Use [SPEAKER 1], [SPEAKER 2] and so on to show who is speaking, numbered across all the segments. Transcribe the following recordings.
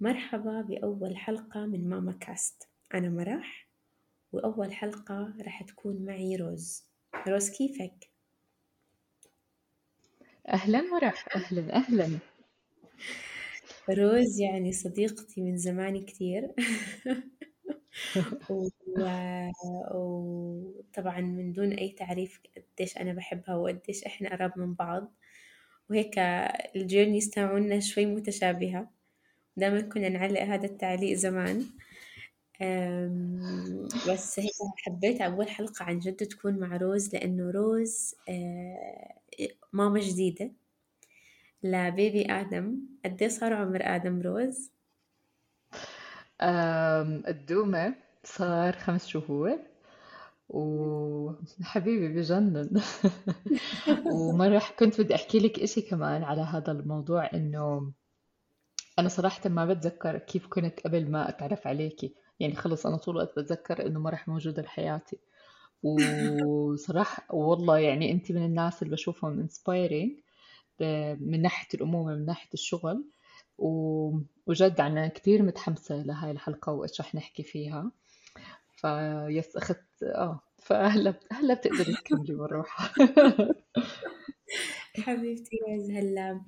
[SPEAKER 1] مرحبا بأول حلقة من ماما كاست. أنا مرح وأول حلقة راح تكون معي روز. روز كيفك؟
[SPEAKER 2] أهلا مرح أهلا أهلا.
[SPEAKER 1] روز يعني صديقتي من زمان كتير. وطبعا من دون أي تعريف قديش أنا بحبها وقديش إحنا قراب من بعض. وهيك ال journeys تاعوننا شوي متشابهة. دائما كنا نعلق هذا التعليق زمان. بس هيك حبيت أول حلقة عن جد تكون مع روز لأنه روز آه، ماما جديدة ل baby آدم. قد إيه صار عمر آدم روز؟
[SPEAKER 2] آدومة صار خمس شهور. وحبيبي بجنن. ومرة كنت بدي أحكي لك إشي كمان على هذا الموضوع إنه أنا صراحة ما بتذكر كيف كنت قبل ما أتعرف عليكي يعني خلص أنا طول الوقت بتذكر إنه مرح موجودة بحياتي وصراحة والله يعني أنت من الناس اللي بشوفهم انسبايرينج من ناحية الأمومة من ناحية الشغل. وجد أنا كثير متحمسة لهاي الحلقة وإيش رح نحكي فيها. ف yes أخذت آه فهلا هلا بتقدري تكملي بالروحة
[SPEAKER 1] حبيبتي هلا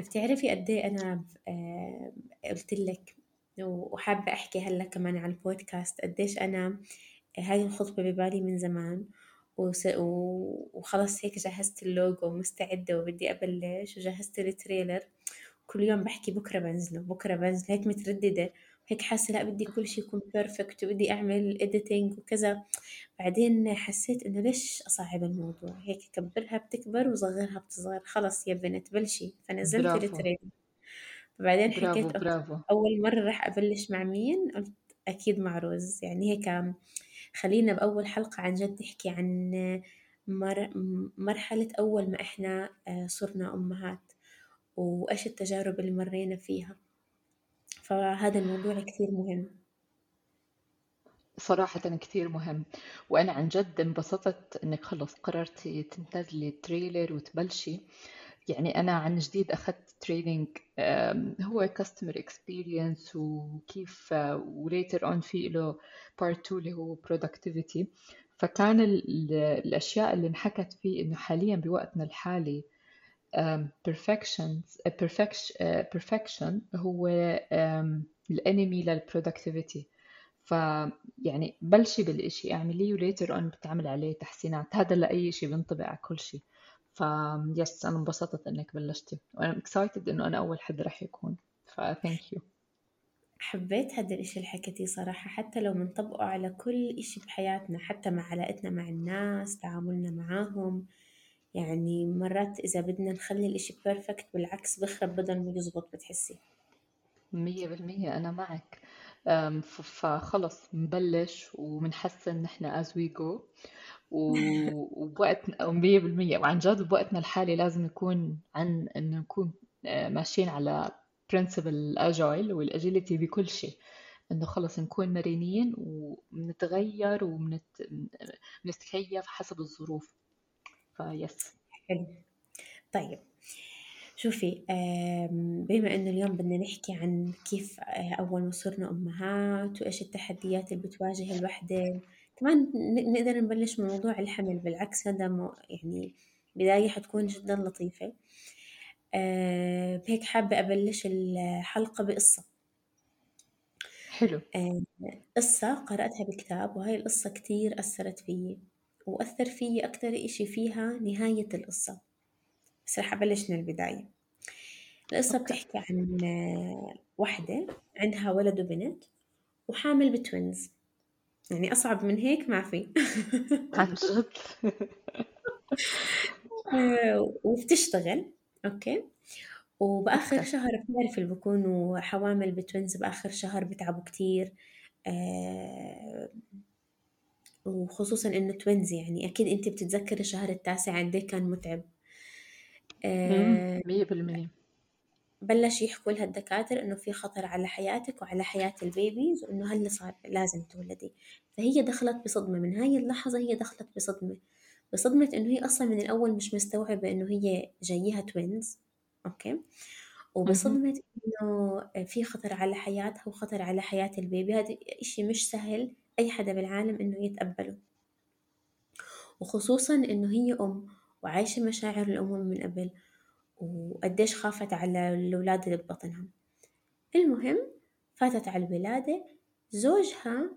[SPEAKER 1] بتعرفي قد إيه أنا آه، قلت لك وحابة أحكي هلأ كمان على البودكاست قديش أنا هاي الخطوة ببالي من زمان. وخلص هيك جهزت اللوجو مستعدة وبدي أبلش وجهزت ال trailer. كل يوم بحكي بكرة بنزله بكرة بنزله هيك مترددة. هيك حاسة لا بدي كل شيء يكون perfect وبدي أعمل editing وكذا. بعدين حسيت إنه ليش أصعب الموضوع؟ هيك كبرها بتكبر وصغرها بتصغر. خلص يا بنت بلشي. فنزلت
[SPEAKER 2] برافو.
[SPEAKER 1] ال trailer بعدين
[SPEAKER 2] برافو
[SPEAKER 1] حكيت
[SPEAKER 2] برافو.
[SPEAKER 1] أول مرة راح أبلش مع مين؟ قلت أكيد مع روز. يعني هيك خلينا بأول حلقة عن جد نحكي عن مر... مرحلة أول ما إحنا آه، صرنا أمهات. وإيش التجارب اللي مرينا فيها. فهذا الموضوع كثير مهم.
[SPEAKER 2] صراحة كثير مهم. وأنا عن جد انبسطت إنك خلص قررتي تنزلي ال trailer وتبلشي. يعني أنا عن جديد أخذت training هو customer experience وكيف و later on في له part 2 اللي هو productivity. فكان الأشياء اللي انحكت فيه إنه حاليا بوقتنا الحالي perfection perfection هو ال enemy لل productivity فيعني بلشي بالإشي اعمليه و later on بتعمل عليه تحسينات. هذا لأي شيء بينطبق على كل شيء ف yes أنا انبسطت إنك بلشتي. وأنا excited إنه أنا أول حد راح يكون. ف thank you
[SPEAKER 1] حبيت هذا الإشي اللي حكيتيه صراحة حتى لو بنطبقه على كل إشي بحياتنا حتى مع علاقتنا مع الناس تعاملنا معاهم. يعني مرات إذا بدنا نخلي الإشي perfect بالعكس بخرب بدل ما يزبط بتحسي؟
[SPEAKER 2] مية بالمية أنا معك. فخلص نبلش وبنحسن نحن as we go. وبوقتنا مية بالمية. وعن جد بوقتنا الحالي لازم يكون عن إنه نكون آه، ماشيين على principle ال agile وال agility بكل شيء. إنه خلص نكون مرنين وبنتغير وبنتكيف حسب الظروف. فيس.
[SPEAKER 1] حلو. طيب شوفي بما إنه اليوم بدنا نحكي عن كيف آه، أول ما صرنا أمهات وإيش التحديات اللي بتواجه الوحدة كمان نقدر نبلش من موضوع الحمل بالعكس هذا يعني بداية حتكون جدا لطيفة. أه هيك حابة أبلش الحلقة بقصة.
[SPEAKER 2] حلو.
[SPEAKER 1] أه قصة قرأتها بكتاب وهاي القصة كتير أثرت فيي. وأثر فيي أكتر إشي فيها نهاية القصة. بس رح أبلش من البداية. القصة بتحكي عن وحدة عندها ولد وبنت وحامل ب twins. يعني أصعب من هيك ما في.
[SPEAKER 2] عن جد؟
[SPEAKER 1] وبتشتغل. okay. وبآخر شهر بتعرف اللي بكونوا حوامل ب twins بآخر شهر بتعبوا كتير. آه وخصوصا إنه twins يعني. أكيد أنت بتتذكري الشهر التاسع قد إيه كان متعب.
[SPEAKER 2] آه مية بالمية.
[SPEAKER 1] بلش يحكوا لها الدكاترة إنه في خطر على حياتك وعلى حياة ال babies وإنه هلا صار لازم تولدي. فهي دخلت بصدمة. من هاي اللحظة هي دخلت بصدمة. بصدمة إنه هي أصلا من الأول مش مستوعبة إنه هي جايها twins
[SPEAKER 2] okay.
[SPEAKER 1] وبصدمة إنه في خطر على حياتها وخطر على حياة البيبي. هذا إشي مش سهل. أي حدا بالعالم إنه يتقبله. وخصوصا إنه هي أم وعايشة مشاعر الأم من قبل وقديش خافت على الأولاد اللي ببطنها. المهم فاتت على الولادة زوجها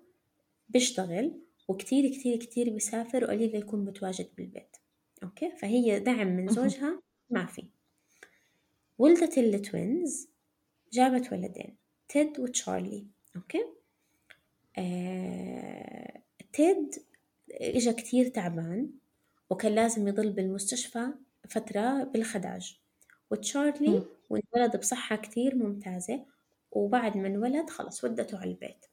[SPEAKER 1] بيشتغل وكتير كتير كتير بيسافر وقليل يكون متواجد بالبيت. okay؟ فهي دعم من. زوجها ما في. ولدت ال twins جابت ولدين تيد وتشارلي. okay؟ آه، تيد إجا كتير تعبان وكان لازم يضل بالمستشفى فترة بالخداج وتشارلي. وانولد بصحة كتير ممتازة وبعد ما انولد خلص ودته على البيت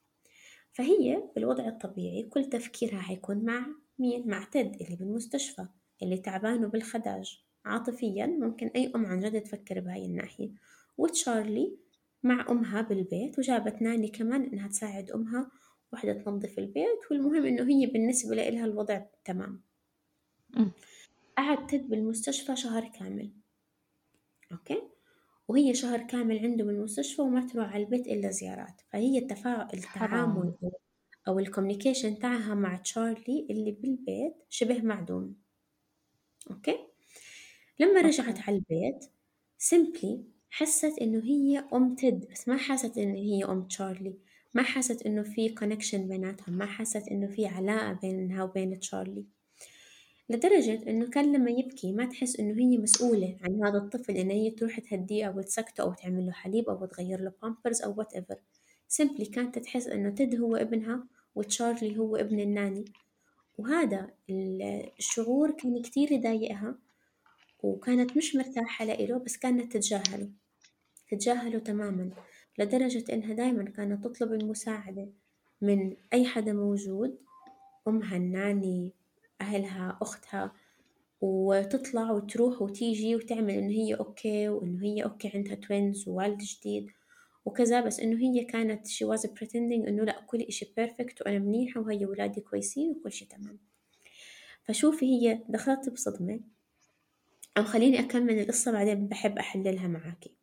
[SPEAKER 1] فهي بالوضع الطبيعي كل تفكيرها حيكون مع مين؟ مع تيد اللي بالمستشفى اللي تعبان وبالخداج عاطفيا ممكن أي أم عن جد تفكر بهاي الناحية وتشارلي مع أمها بالبيت وجابت ناني كمان إنها تساعد أمها وحدة تنظف البيت والمهم إنه هي بالنسبة لإلها الوضع تمام.
[SPEAKER 2] مم.
[SPEAKER 1] قعد تيد بالمستشفى شهر كامل. أوكي؟ وهي شهر كامل عنده بالمستشفى وما تروح على البيت إلا زيارات. فهي التفاعل التعامل أو- ال communication تاعها مع تشارلي اللي بالبيت شبه معدوم. okay؟ لما رجعت على البيت simply حست إنه هي أم تيد بس ما حست إنه هي أم تشارلي. ما حست إنه في connection بيناتهم ما حست إنه في علاقة بينها وبين تشارلي. لدرجة إنه كان لما يبكي ما تحس إنه هي مسؤولة عن هذا الطفل إن هي تروح تهديه أو تسكته أو تعمل له حليب أو تغير له بامبرز أو whatever simply كانت تحس إنه تيد هو ابنها وتشارلي هو ابن ال nanny. وهذا الشعور كان كتير يضايقها وكانت مش مرتاحة لإله بس كانت تتجاهله. تتجاهله تماما. لدرجة إنها دايما كانت تطلب المساعدة من أي حدا موجود أمها ال nanny أهلها أختها وتطلع وتروح وتيجي وتعمل إنه هي okay وإنه هي okay عندها twins ووالد جديد وكذا. بس إنه هي كانت she was pretending إنه لأ كل إشي بيرفكت وأنا منيحة وهي ولادي كويسين وكل شي تمام. فشوفي هي دخلت بصدمة. أو خليني أكمل القصة بعدين بحب أحللها معاكي.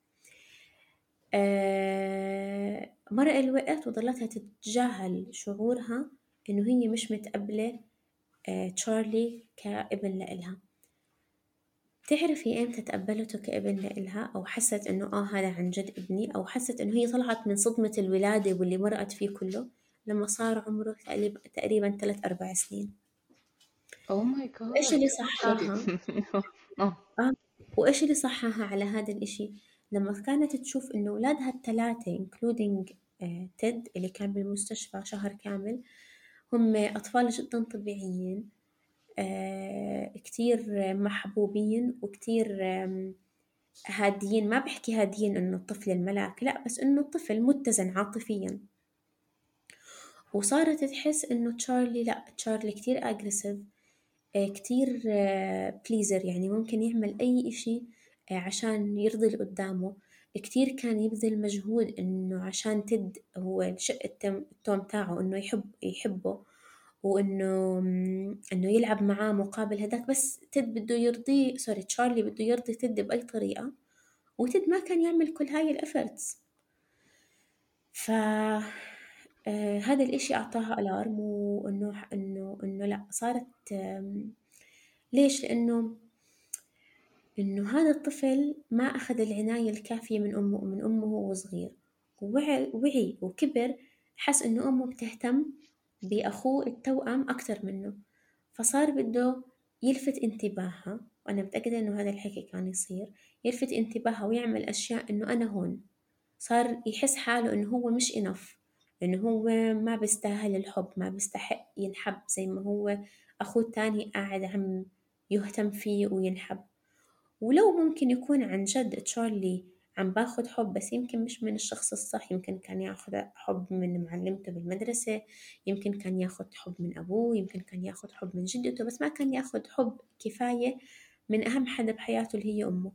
[SPEAKER 1] آه مرق الوقت وظلتها تتجاهل شعورها إنه هي مش متقبلة آه تشارلي كابن لإلها. تعرفي إمتى تقبلته كابن لإلها؟ أو حست إنه آه هذا عن جد ابني؟ أو حست إنه هي طلعت من صدمة الولادة واللي مرقت فيه كله لما صار عمره تقريبا ثلاث أربع سنين.
[SPEAKER 2] أوه ماي
[SPEAKER 1] إيش اللي
[SPEAKER 2] جاد
[SPEAKER 1] صحاها؟
[SPEAKER 2] آه
[SPEAKER 1] وإيش اللي صحاها على هذا الإشي؟ لما كانت تشوف إنه أولادها الثلاثة including آه تيد اللي كان بالمستشفى شهر كامل هم أطفال جدا طبيعيين آه كتير محبوبين وكتير هاديين. ما بحكي هاديين إنه الطفل الملاك لا بس إنه الطفل متزن عاطفيا. وصارت تحس إنه تشارلي لا تشارلي كتير أجريسيف كتير بليزر يعني ممكن يعمل أي إشي آه، عشان يرضي اللي قدامه. كتير كان يبذل مجهود إنه عشان تد هو شق التوأم تاعه إنه يحب يحبه وإنه إنه يلعب معاه مقابل هداك. بس تد بده يرضيه sorry تشارلي بده يرضي تد بأي طريقة وتد ما كان يعمل كل هاي ال efforts ف آه هذا الإشي أعطاها alarm وإنه إنه إنه لأ صارت ليش؟ لأنه إنه هذا الطفل ما أخذ العناية الكافية من أمه من أمه وهو صغير. ووعي وعي وكبر حس إنه أمه بتهتم بأخوه التوأم أكتر منه. فصار بده يلفت انتباهها وأنا متأكدة إنه هذا الحكي كان يصير يلفت انتباهها ويعمل أشياء إنه أنا هون. صار يحس حاله إنه هو مش إنف إنه هو ما بيستاهل الحب ما بيستحق ينحب زي ما هو. أخوه التاني قاعد عم يهتم فيه وينحب. ولو ممكن يكون عن جد تشارلي عم باخد حب بس يمكن مش من الشخص الصح. يمكن كان ياخد حب من معلمته بالمدرسة يمكن كان ياخد حب من أبوه يمكن كان ياخد حب من جدته بس ما كان ياخد حب كفاية من أهم حدا بحياته اللي هي أمه.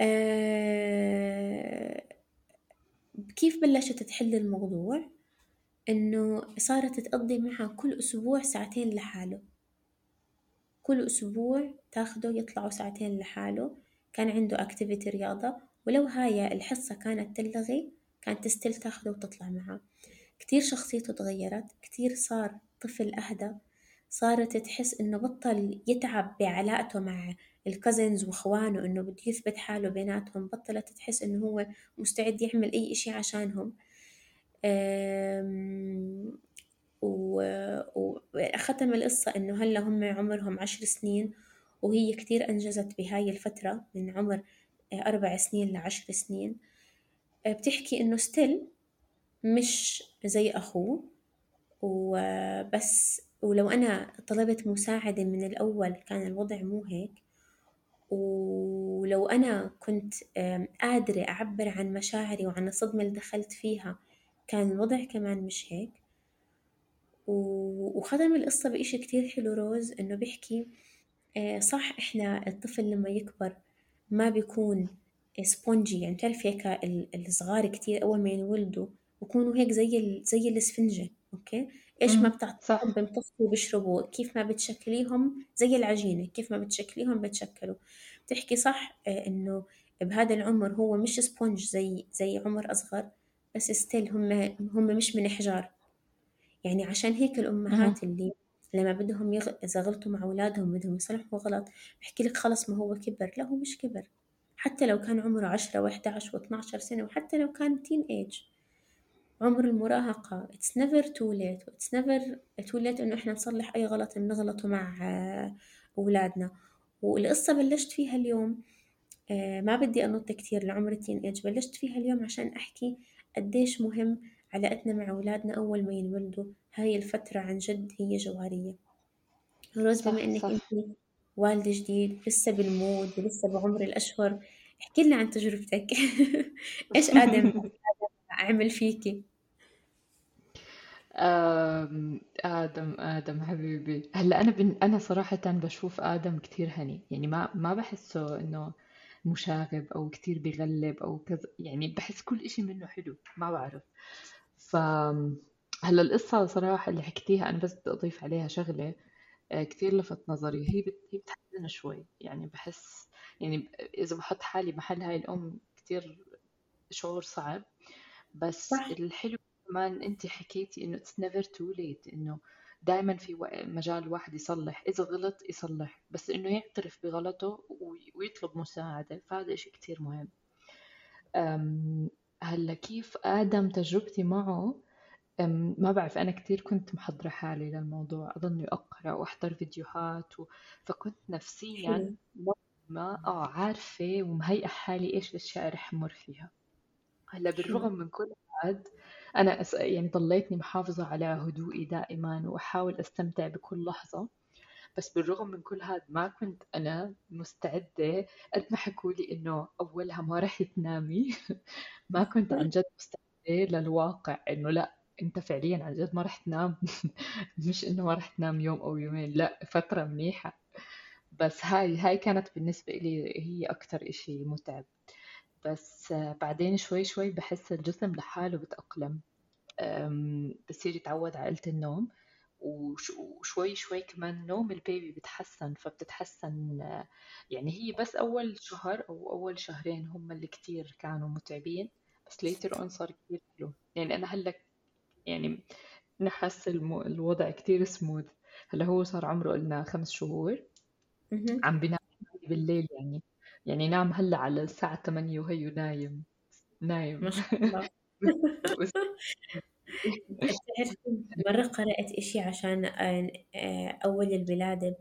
[SPEAKER 1] آه كيف بلشت تحل الموضوع؟ إنه صارت تقضي معها كل أسبوع ساعتين لحاله. كل أسبوع تاخده يطلعوا ساعتين لحاله. كان عنده activity رياضة ولو هاي الحصة كانت تلغي كانت still تاخده وتطلع معاه كتير شخصيته تغيرت كتير صار طفل أهدى. صارت تحس إنه بطل يتعب بعلاقته مع ال cousins وإخوانه إنه بده يثبت حاله بيناتهم. بطلت تحس إنه هو مستعد يعمل أي إشي عشانهم. وختم القصة إنه هلأ هم عمرهم عشر سنين وهي كتير أنجزت بهاي الفترة من عمر أربع سنين لعشر سنين. بتحكي إنه ستيل مش زي أخوه وبس ولو أنا طلبت مساعدة من الأول كان الوضع مو هيك. ولو أنا كنت قادرة أعبر عن مشاعري وعن الصدمة اللي دخلت فيها كان الوضع كمان مش هيك. وختم القصة بإشي كتير حلو روز إنه بيحكي آه، صح إحنا الطفل لما يكبر ما بيكون spongy يعني بتعرفي هيك الصغار كتير أول ما ينولدوا بكونوا هيك زي زي الإسفنجة أوكي؟ إيش ما بتعطيهم بيمتصوا وبيشربوا كيف ما بتشكليهم زي العجينة كيف ما بتشكليهم بتشكلوا. بتحكي صح آه، إنه بهذا العمر هو مش sponge زي زي عمر أصغر بس still هم هم مش من حجار. يعني عشان هيك الأمهات اللي لما بدهم يغ... إذا غلطوا مع أولادهم بدهم يصلحوا غلط بحكي لك خلص ما هو كبر. لا هو مش كبر. حتى لو كان عمره عشرة وإحدى عشر واثنى عشر سنة وحتى لو كان teenage عمر المراهقة it's never too late it's never too late إنه إحنا نصلح أي غلط بنغلطه مع أولادنا. والقصة بلشت فيها اليوم آه، ما بدي أنط كتير لعمر التين إيج بلشت فيها اليوم عشان أحكي قديش مهم علاقتنا مع أولادنا أول ما ينولدوا. هاي الفترة عن جد هي جوهرية. روز بما إنك أنت والدة جديد لسه بالمود ولسه بعمر الأشهر احكي لنا عن تجربتك. إيش آدم عمل فيكي
[SPEAKER 2] آدم آدم حبيبي. هلأ أنا بن... أنا صراحة بشوف آدم كتير هني. يعني ما ما بحسه إنه مشاغب أو كتير بغلب أو كذا. يعني بحس كل إشي منه حلو. ما بعرف. ف هلا القصة صراحة اللي حكيتيها أنا بس بدي أضيف عليها شغلة آه، كثير لفت نظري. هي بت... هي بتحزن شوي. يعني بحس يعني إذا بحط حالي محل هاي الأم كثير شعور صعب. بس صح. الحلو كمان أنت حكيتي إنه it's never too late إنه دائما في مجال الواحد يصلح. إذا غلط يصلح. بس إنه يعترف بغلطه ويطلب مساعدة. فهذا إشي كتير مهم. هلا كيف آدم تجربتي معه؟ ما بعرف أنا كتير كنت محضرة حالي للموضوع أظني أقرأ وأحضر فيديوهات و... فكنت نفسيا ما آه عارفة ومهيئة حالي إيش الأشياء رح أمر فيها. هلا بالرغم من كل هذا أنا أس... يعني ضليتني محافظة على هدوئي دائما وأحاول أستمتع بكل لحظة. بس بالرغم من كل هذا ما كنت أنا مستعدة قد ما حكوا لي إنه أولها ما رح تنامي. ما كنت عن جد مستعدة للواقع إنه لأ أنت فعليا عن جد ما رح تنام. مش إنه ما رح تنام يوم أو يومين لأ فترة منيحة. بس هاي هاي كانت بالنسبة لي هي أكتر إشي متعب. بس بعدين شوي شوي بحس الجسم لحاله بتأقلم. بصير يتعود على قلة النوم. وشوي شوي كمان نوم ال baby بتحسن فبتتحسن يعني هي بس أول شهر أو أول شهرين هم اللي كتير كانوا متعبين بس later on صار كتير حلو. يعني أنا هلأ يعني نحس الوضع كتير سموث هلأ هو صار عمره قلنا خمس شهور. عم بينام بالليل يعني يعني نام هلأ على الساعة 8 وهيو نايم. نايم
[SPEAKER 1] مرة قرأت إشي عشان آه، أول الولادة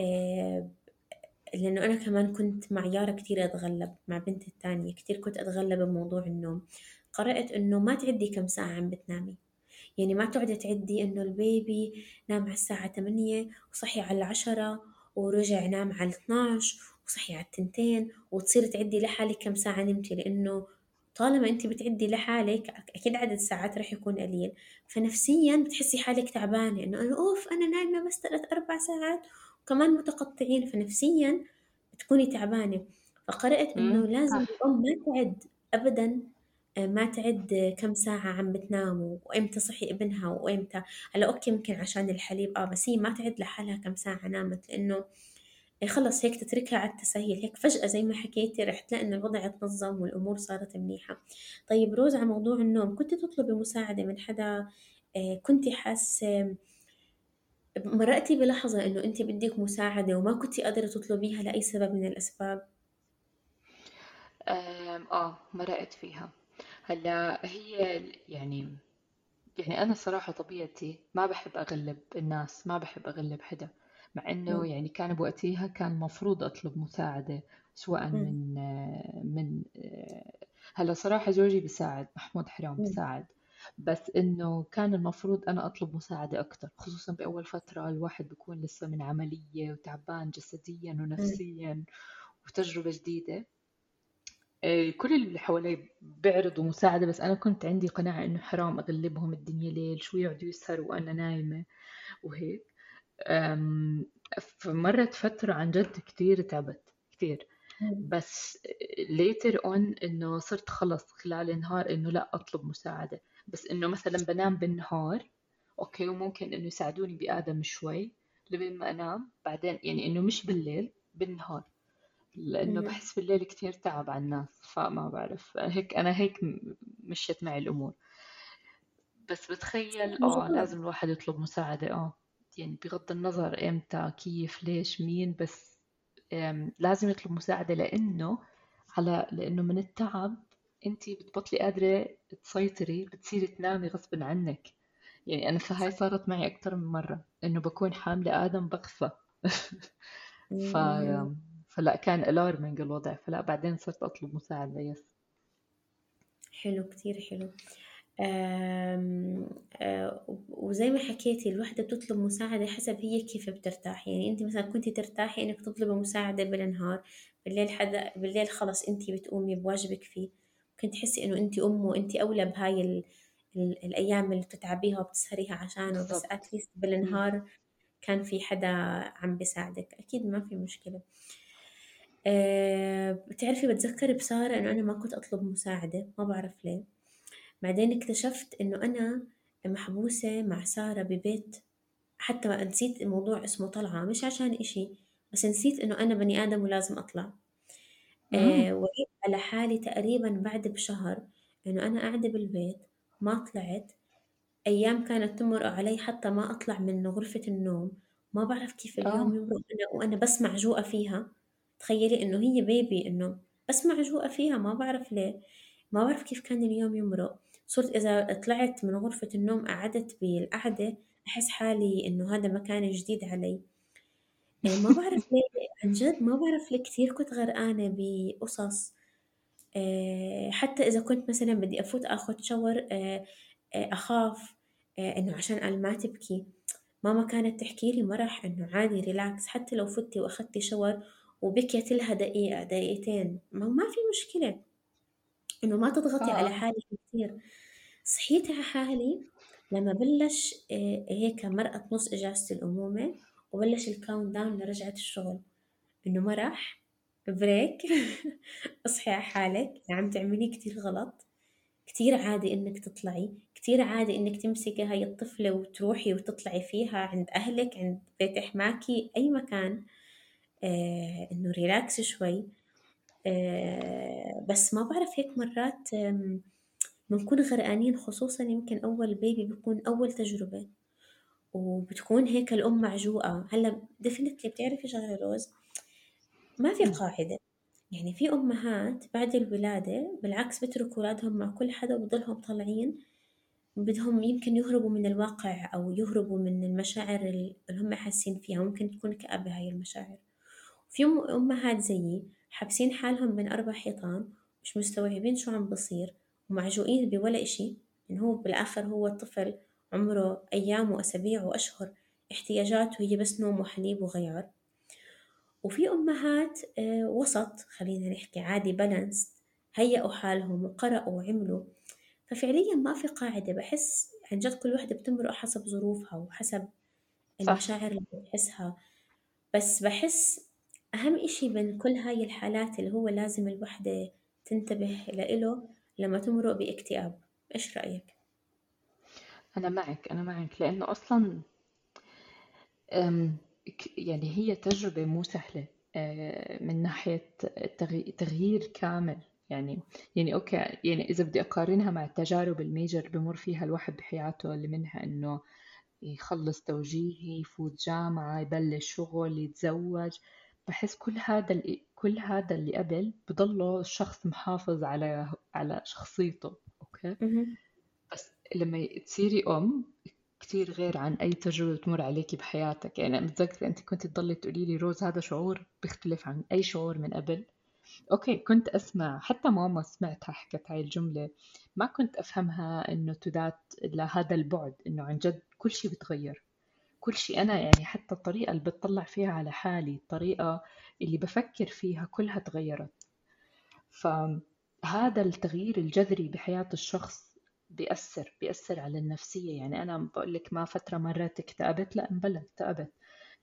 [SPEAKER 1] آه، لأنه أنا كمان كنت مع يارا كتير أتغلب مع بنتي الثانية كتير كنت أتغلب بموضوع النوم. قرأت إنه ما تعدي كم ساعة عم بتنامي. يعني ما تقعدي تعدي إنه البيبي نام على الساعة 8 وصحي على العشرة ورجع نام على 12 وصحي على التنتين وتصير تعدي لحالك كم ساعة نمتي لأنه طالما أنت بتعدي لحالك أكيد عدد الساعات رح يكون قليل. فنفسيا بتحسي حالك تعبانة انه أنا أوف أنا نايمة بس ثلاث أربع ساعات وكمان متقطعين. فنفسيا بتكوني تعبانة. فقرأت إنه لازم الام ما تعد ابدا آه، ما تعد كم ساعة عم بتنام وإمتى صحي ابنها وإمتى. هلأ أوكي يمكن عشان الحليب آه بس هي ما تعد لحالها كم ساعة نامت لأنه إيه خلص هيك تتركها على التسهيل. هيك فجأة زي ما حكيتي رح تلاقي إن الوضع تنظم والأمور صارت منيحة. طيب روز على موضوع النوم كنت تطلبي مساعدة من حدا؟ إيه كنتي حاسة مرقتي بلحظة إنه أنت بدك مساعدة وما كنتي قادرة تطلبيها لأي سبب من الأسباب؟
[SPEAKER 2] آم، آه مرقت فيها. هلأ هي يعني يعني أنا صراحة طبيعتي ما بحب أغلب الناس ما بحب أغلب حدا. مع
[SPEAKER 1] مم.
[SPEAKER 2] يعني كان بوقتها كان مفروض أطلب مساعدة سواء. من من هلا صراحة زوجي بيساعد محمود حرام. بيساعد بس إنه كان المفروض أنا أطلب مساعدة أكتر خصوصا بأول فترة الواحد بيكون لسه من عملية وتعبان جسديا. ونفسيا وتجربة جديدة آه، كل اللي حوالي بيعرضوا مساعدة بس أنا كنت عندي قناعة إنه حرام أغلبهم الدنيا ليل شو يقعدوا يسهروا وأنا نايمة وهيك فمرت فترة عن جد كتير تعبت كتير. بس later on إنه صرت خلص خلال النهار إنه لا أطلب مساعدة. بس إنه مثلا بنام بالنهار أوكي وممكن إنه يساعدوني بآدم شوي لبين ما أنام. بعدين يعني إنه مش بالليل بالنهار. لأنه. بحس بالليل كتير تعب على الناس فما بعرف. هيك أنا هيك مشيت معي الأمور. بس بتخيل
[SPEAKER 1] مظبوط.
[SPEAKER 2] لازم الواحد يطلب مساعدة آه. يعني بغض النظر إمتى كيف ليش مين بس لازم يطلب مساعدة لأنه على لأنه من التعب أنتي بتبطلي قادرة تسيطري بتصيري تنامي غصب عنك. يعني أنا فهاي صارت معي أكثر من مرة إنه بكون حاملة آدم بغفى ف... فلا كان alarming الوضع. فلا بعدين صرت أطلب مساعدة yes
[SPEAKER 1] حلو كتير حلو. آه، وزي ما حكيتي الوحدة بتطلب مساعدة حسب هي كيف بترتاح. يعني انت مثلا كنتي ترتاحي إنك تطلبي مساعدة بالنهار بالليل حدا بالليل خلص انت بتقومي بواجبك فيه. كنت تحسي إنه انت أم وانت أولى بهاي ال... ال... الأيام اللي بتتعبيها وبتسهريها عشانه بس اتليست. بالنهار كان في حدا عم بيساعدك. أكيد ما في مشكلة. أه بتعرفي بتذكر بسارة إنه أنا ما كنت أطلب مساعدة ما بعرف ليه. بعدين اكتشفت إنه أنا محبوسة مع سارة ببيت. حتى نسيت الموضوع اسمه طلعة مش عشان إشي بس نسيت إنه أنا بني آدم ولازم أطلع. آه وعيت على حالي تقريبا بعد بشهر إنه أنا قاعدة بالبيت ما طلعت. أيام كانت تمرق علي حتى ما أطلع من غرفة النوم. ما بعرف كيف اليوم
[SPEAKER 2] آه
[SPEAKER 1] يمرق أنا وأنا بس معجوقة فيها. تخيلي إنه هي بيبي إنه بس معجوقة فيها ما بعرف ليه. ما بعرف كيف كان اليوم يمرق صرت إذا طلعت من غرفة النوم قعدت بالقعدة أحس حالي إنه هذا مكان جديد علي. إيه ما بعرف ليه عن جد ما بعرف ليه كتير كنت غرقانة بقصص. آه، حتى إذا كنت مثلا بدي أفوت أخذ shower آه، آه، أخاف آه، إنه عشان قال ما تبكي. ماما كانت تحكي لي مرح إنه عادي relax حتى لو فتي وأخدتي shower وبكيت لها دقيقة دقيقتين ما, ما في مشكلة. إنه ما تضغطي على
[SPEAKER 2] آه
[SPEAKER 1] حالك كثير صحيت على حالي لما بلش آه، هيك مرقت نص إجازة الأمومة وبلش ال countdown لرجعة الشغل. إنه مرح break اصحي على حالك. عم تعملي كتير غلط. كتير عادي إنك تطلعي. كتير عادي إنك تمسكي هاي الطفلة وتروحي وتطلعي فيها عند أهلك عند بيت حماكي أي مكان. آه إنه relax شوي. آه بس ما بعرف هيك مرات آم، بنكون غرقانين خصوصا يمكن أول بيبي بيكون أول تجربة. وبتكون هيك الأم معجوقة. هلأ ديفنتلي بتعرفي شغلة روز؟ ما في
[SPEAKER 2] مم.
[SPEAKER 1] قاعدة. يعني في أمهات بعد الولادة بالعكس بتركوا أولادهم مع كل حدا وبضلهم طالعين. بدهم يمكن يهربوا من الواقع أو يهربوا من المشاعر اللي هم حاسين فيها. ممكن تكون كآبة هاي المشاعر. في أم- أمهات زيي حابسين حالهم بين أربع حيطان مش مستوعبين شو عم بصير. ومعجوقين بولا إشي. إن هو بالآخر هو الطفل عمره أيام وأسابيع وأشهر احتياجاته هي بس نوم وحليب وغيار. وفي أمهات آه، وسط خلينا نحكي عادي بالانس هيئوا حالهم وقرأوا وعملوا. ففعليا ما في قاعدة بحس عن جد كل وحدة بتمرق حسب ظروفها وحسب المشاعر اللي بتحسها. بس بحس أهم إشي بين كل هاي الحالات اللي هو لازم الوحدة تنتبه لإله لما تمرق باكتئاب إيش رأيك؟
[SPEAKER 2] أنا معك أنا معك لأنه أصلا يعني هي تجربة مو سهلة آه، من ناحية تغيير كامل يعني يعني okay يعني إذا بدي أقارنها مع التجارب ال major بمر فيها الواحد بحياته اللي منها إنه يخلص توجيهي يفوت جامعة يبلش شغل يتزوج بحس كل هذا كل هذا اللي قبل بضله الشخص محافظ على على شخصيته okay؟ بس لما تصيري أم كثير غير عن أي تجربة تمر عليكي بحياتك. يعني أنا متذكرة أنت كنت تضلي تقولي لي روز هذا شعور بيختلف عن أي شعور من قبل. okay كنت أسمع حتى ماما سمعتها حكت هاي الجملة. ما كنت أفهمها إنه تذات لهذا البعد إنه عن جد كل شيء بتغير. كل شيء. أنا يعني حتى الطريقة اللي بتطلع فيها على حالي الطريقة اللي بفكر فيها كلها تغيرت. فهذا التغيير الجذري بحياة الشخص بيأثر بيأثر على النفسية. يعني أنا بقول لك ما فترة مرات اكتئبت لا بلا اكتئبت.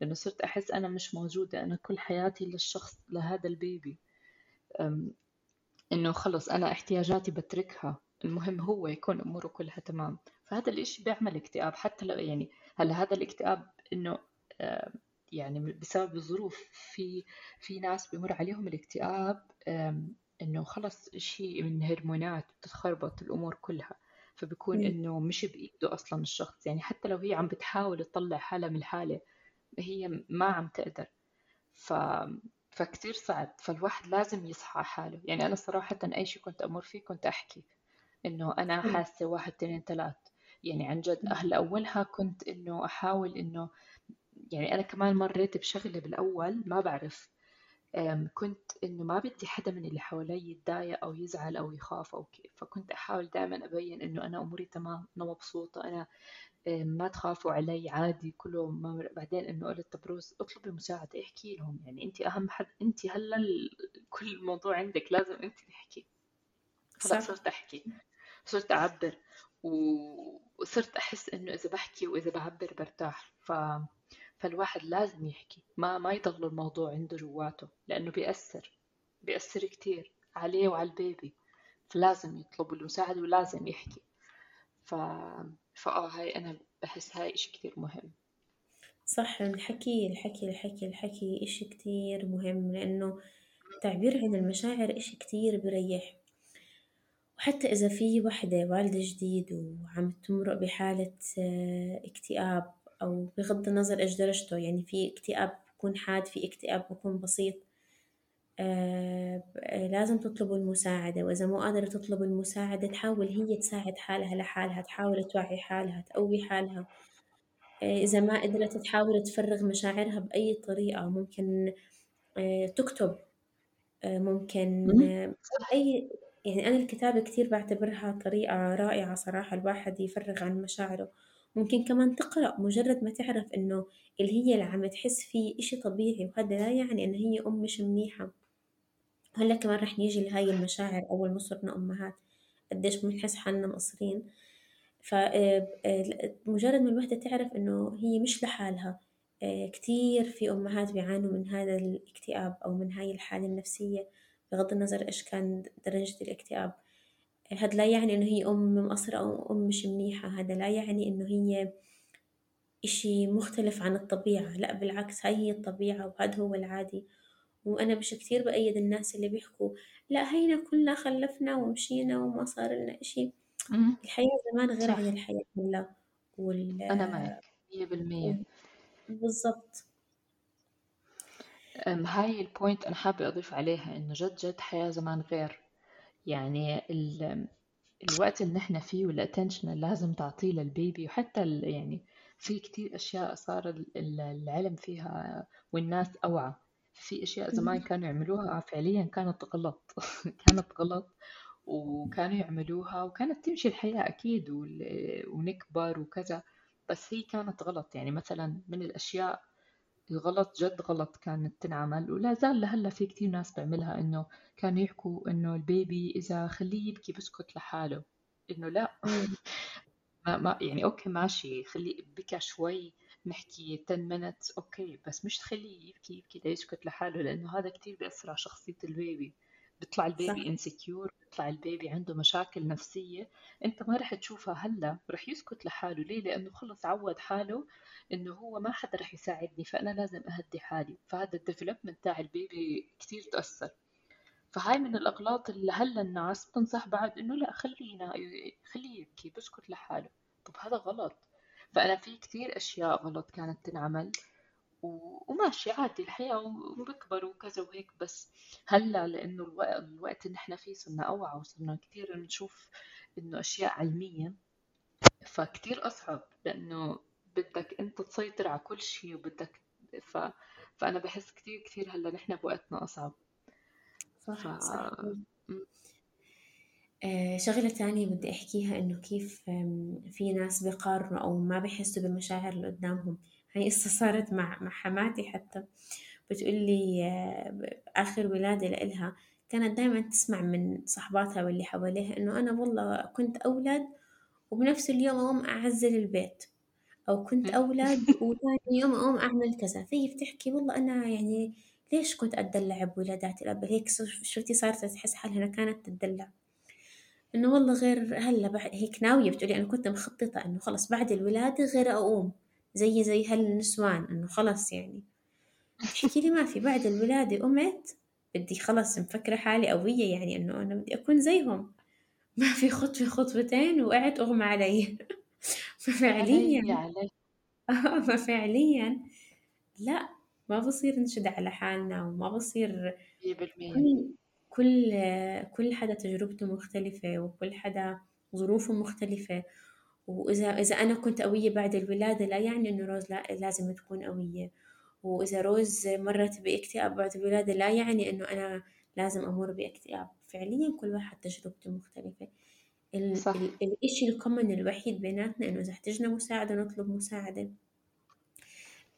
[SPEAKER 2] لأنه صرت أحس أنا مش موجودة أنا كل حياتي للشخص لهذا البيبي. إنه خلص أنا احتياجاتي بتركها. المهم هو يكون أموره كلها تمام. فهذا الإشي بيعمل اكتئاب. حتى لو يعني هلا هذا الاكتئاب إنه يعني بسبب الظروف في في ناس بمر عليهم الاكتئاب إنه خلص شيء من هرمونات بتتخربط الأمور كلها فبكون إنه مش بإيده أصلا الشخص. يعني حتى لو هي عم بتحاول تطلع حالها من الحاله هي ما عم تقدر. ف فكتير صعب. فالواحد لازم يصحى حاله. يعني أنا صراحة أي شيء كنت أمر فيه كنت أحكي إنه أنا حاسة واحد اثنين ثلاث. يعني عن جد أهل أولها كنت إنه أحاول إنه يعني أنا كمان مريت بشغلة بالأول ما بعرف كنت إنه ما بدي حدا من اللي حوالي يتضايق أو يزعل أو يخاف أو كيف فكنت أحاول دائما أبين إنه أنا أموري تمام أنا مبسوطة أنا ما تخافوا علي عادي كله ما بعدين إنه قلت طب روز اطلبي مساعدة احكي لهم يعني أنت أهم حد أنت هلأ كل الموضوع عندك لازم أنت تحكي. صرت أحكي صرت أعبر وصرت أحس إنه إذا بحكي وإذا بعبر برتاح. ف... فالواحد لازم يحكي. ما ما يضل الموضوع عنده جواته لأنه بيأثر بيأثر كتير عليه وعلى البيبي. فلازم يطلب المساعدة ولازم يحكي. ف... فآه هاي أنا بحس هاي إشي كتير مهم.
[SPEAKER 1] صح الحكي الحكي الحكي الحكي إشي كتير مهم لأنه التعبير عن المشاعر إشي كتير بريح وحتى إذا في وحدة والدة جديد وعم تمرق بحالة آه، اكتئاب أو بغض النظر إيش درجته يعني في اكتئاب بكون حاد في اكتئاب بكون بسيط آه، لازم تطلبوا المساعدة. وإذا مو قادرة تطلب المساعدة تحاول هي تساعد حالها لحالها تحاول توعي حالها تقوي حالها. آه، إذا ما قدرت تحاول تفرغ مشاعرها بأي طريقة ممكن تكتب ممكن أي يعني أنا الكتابة كتير بعتبرها طريقة رائعة صراحة الواحد يفرغ عن مشاعره. ممكن كمان تقرأ مجرد ما تعرف إنه اللي هي اللي عم تحس فيه إشي طبيعي وهذا لا يعني إن هي أم مش منيحة هلأ كمان رح نيجي لهاي المشاعر أول ما صرنا أمهات. قديش بنحس حالنا مقصرين. فمجرد آه، ما الوحدة تعرف إنه هي مش لحالها. آه، كتير في أمهات بيعانوا من هذا الاكتئاب أو من هاي الحالة النفسية. بغض النظر إيش كان درجة الاكتئاب. هذا لا يعني إنه هي أم مقصرة أو أم مش منيحة. هذا لا يعني إنه هي إشي مختلف عن الطبيعة. لا بالعكس هاي هي الطبيعة وهذا هو العادي. وأنا مش كتير بأيد الناس اللي بيحكوا لا هينا كلنا خلفنا ومشينا وما صار لنا إشي. الحياة زمان غير عن الحياة هلا.
[SPEAKER 2] وال أنا معك مية بالمية. هاي ال point أنا حابة أضيف عليها إنه جد جد حياة زمان غير. يعني ال الوقت اللي نحن فيه وال attention اللي لازم تعطيه لل baby وحتى يعني في كتير أشياء صار العلم فيها والناس أوعى. في أشياء زمان كانوا يعملوها فعليا كانت غلط كانت غلط وكانوا يعملوها وكانت تمشي الحياة أكيد ونكبر وكذا بس هي كانت غلط. يعني مثلا من الأشياء الغلط جد غلط كانت تنعمل ولا زال لهلا في كتير ناس بعملها إنه كانوا يحكوا إنه ال baby إذا خليه يبكي بسكت لحاله. إنه لا. ما, ما يعني okay ماشي خليه بكى شوي نحكي 10 minutes okay بس مش تخليه يبكي يبكي ليسكت لحاله لأنه هذا كتير بيأثر على شخصية ال baby. بيطلع ال baby insecure يطلع ال baby عنده مشاكل نفسية أنت ما رح تشوفها هلأ رح يسكت لحاله. ليه؟ لأنه خلص عود حاله إنه هو ما حدا رح يساعدني فأنا لازم أهدي حالي. فهذا ال development تاع ال baby كثير تأثر. فهاي من الأغلاط اللي هلأ الناس بتنصح بعد إنه لأ خلينا خليه يبكي بسكت لحاله. طب هذا غلط. فأنا في كثير أشياء غلط كانت تنعمل. وماشي عادي الحياة وبكبر وكذا وهيك بس هلأ لأنه الوقت, الوقت اللي إحنا فيه صرنا أوعى وصرنا كثير نشوف إنه أشياء علمية فكتير أصعب لأنه بدك أنت تسيطر على كل شيء وبدك ف... فأنا بحس كثير كثير هلأ نحن بوقتنا أصعب.
[SPEAKER 1] صح ف... صح. آه شغلة تانية بدي أحكيها إنه كيف في ناس بيقارنوا أو ما بيحسوا بالمشاعر اللي قدامهم. هاي قصة صارت مع مع حماتي حتى. بتقول لي آه، آخر ولادة لإلها كانت دائما تسمع من صحباتها واللي حواليها إنه أنا والله كنت أولد وبنفس اليوم أقوم أعزل البيت. أو كنت أولد وثاني يوم أقوم أعمل كذا. فهي بتحكي والله أنا يعني ليش كنت أتدلع بولادات الأب؟ هيك شفتي صارت تحس حالها كانت تتدلع. إنه والله غير هلأ هيك ناوية بتقولي أنا كنت مخططة إنه خلص بعد الولادة غير أقوم. زي زي هالنسوان إنه خلاص يعني. تحكي لي ما في بعد الولادة قمت بدي خلص مفكرة حالي قوية يعني إنه أنا بدي أكون زيهم. ما في خطوة خطوتين وقعت أغمى علي. ففعليا ففعليا لا ما بصير نشد على حالنا وما بصير كل كل كل حدا تجربته مختلفة وكل حدا ظروفه مختلفة. وإذا إذا أنا كنت قوية بعد الولادة لا يعني إنه روز لا لازم تكون قوية. وإذا روز مرت باكتئاب بعد الولادة لا يعني إنه أنا لازم أمر باكتئاب. فعليا كل واحد تجربته مختلفة. صح. الإشي الكومن الوحيد بيناتنا إنه إذا احتجنا مساعدة نطلب مساعدة.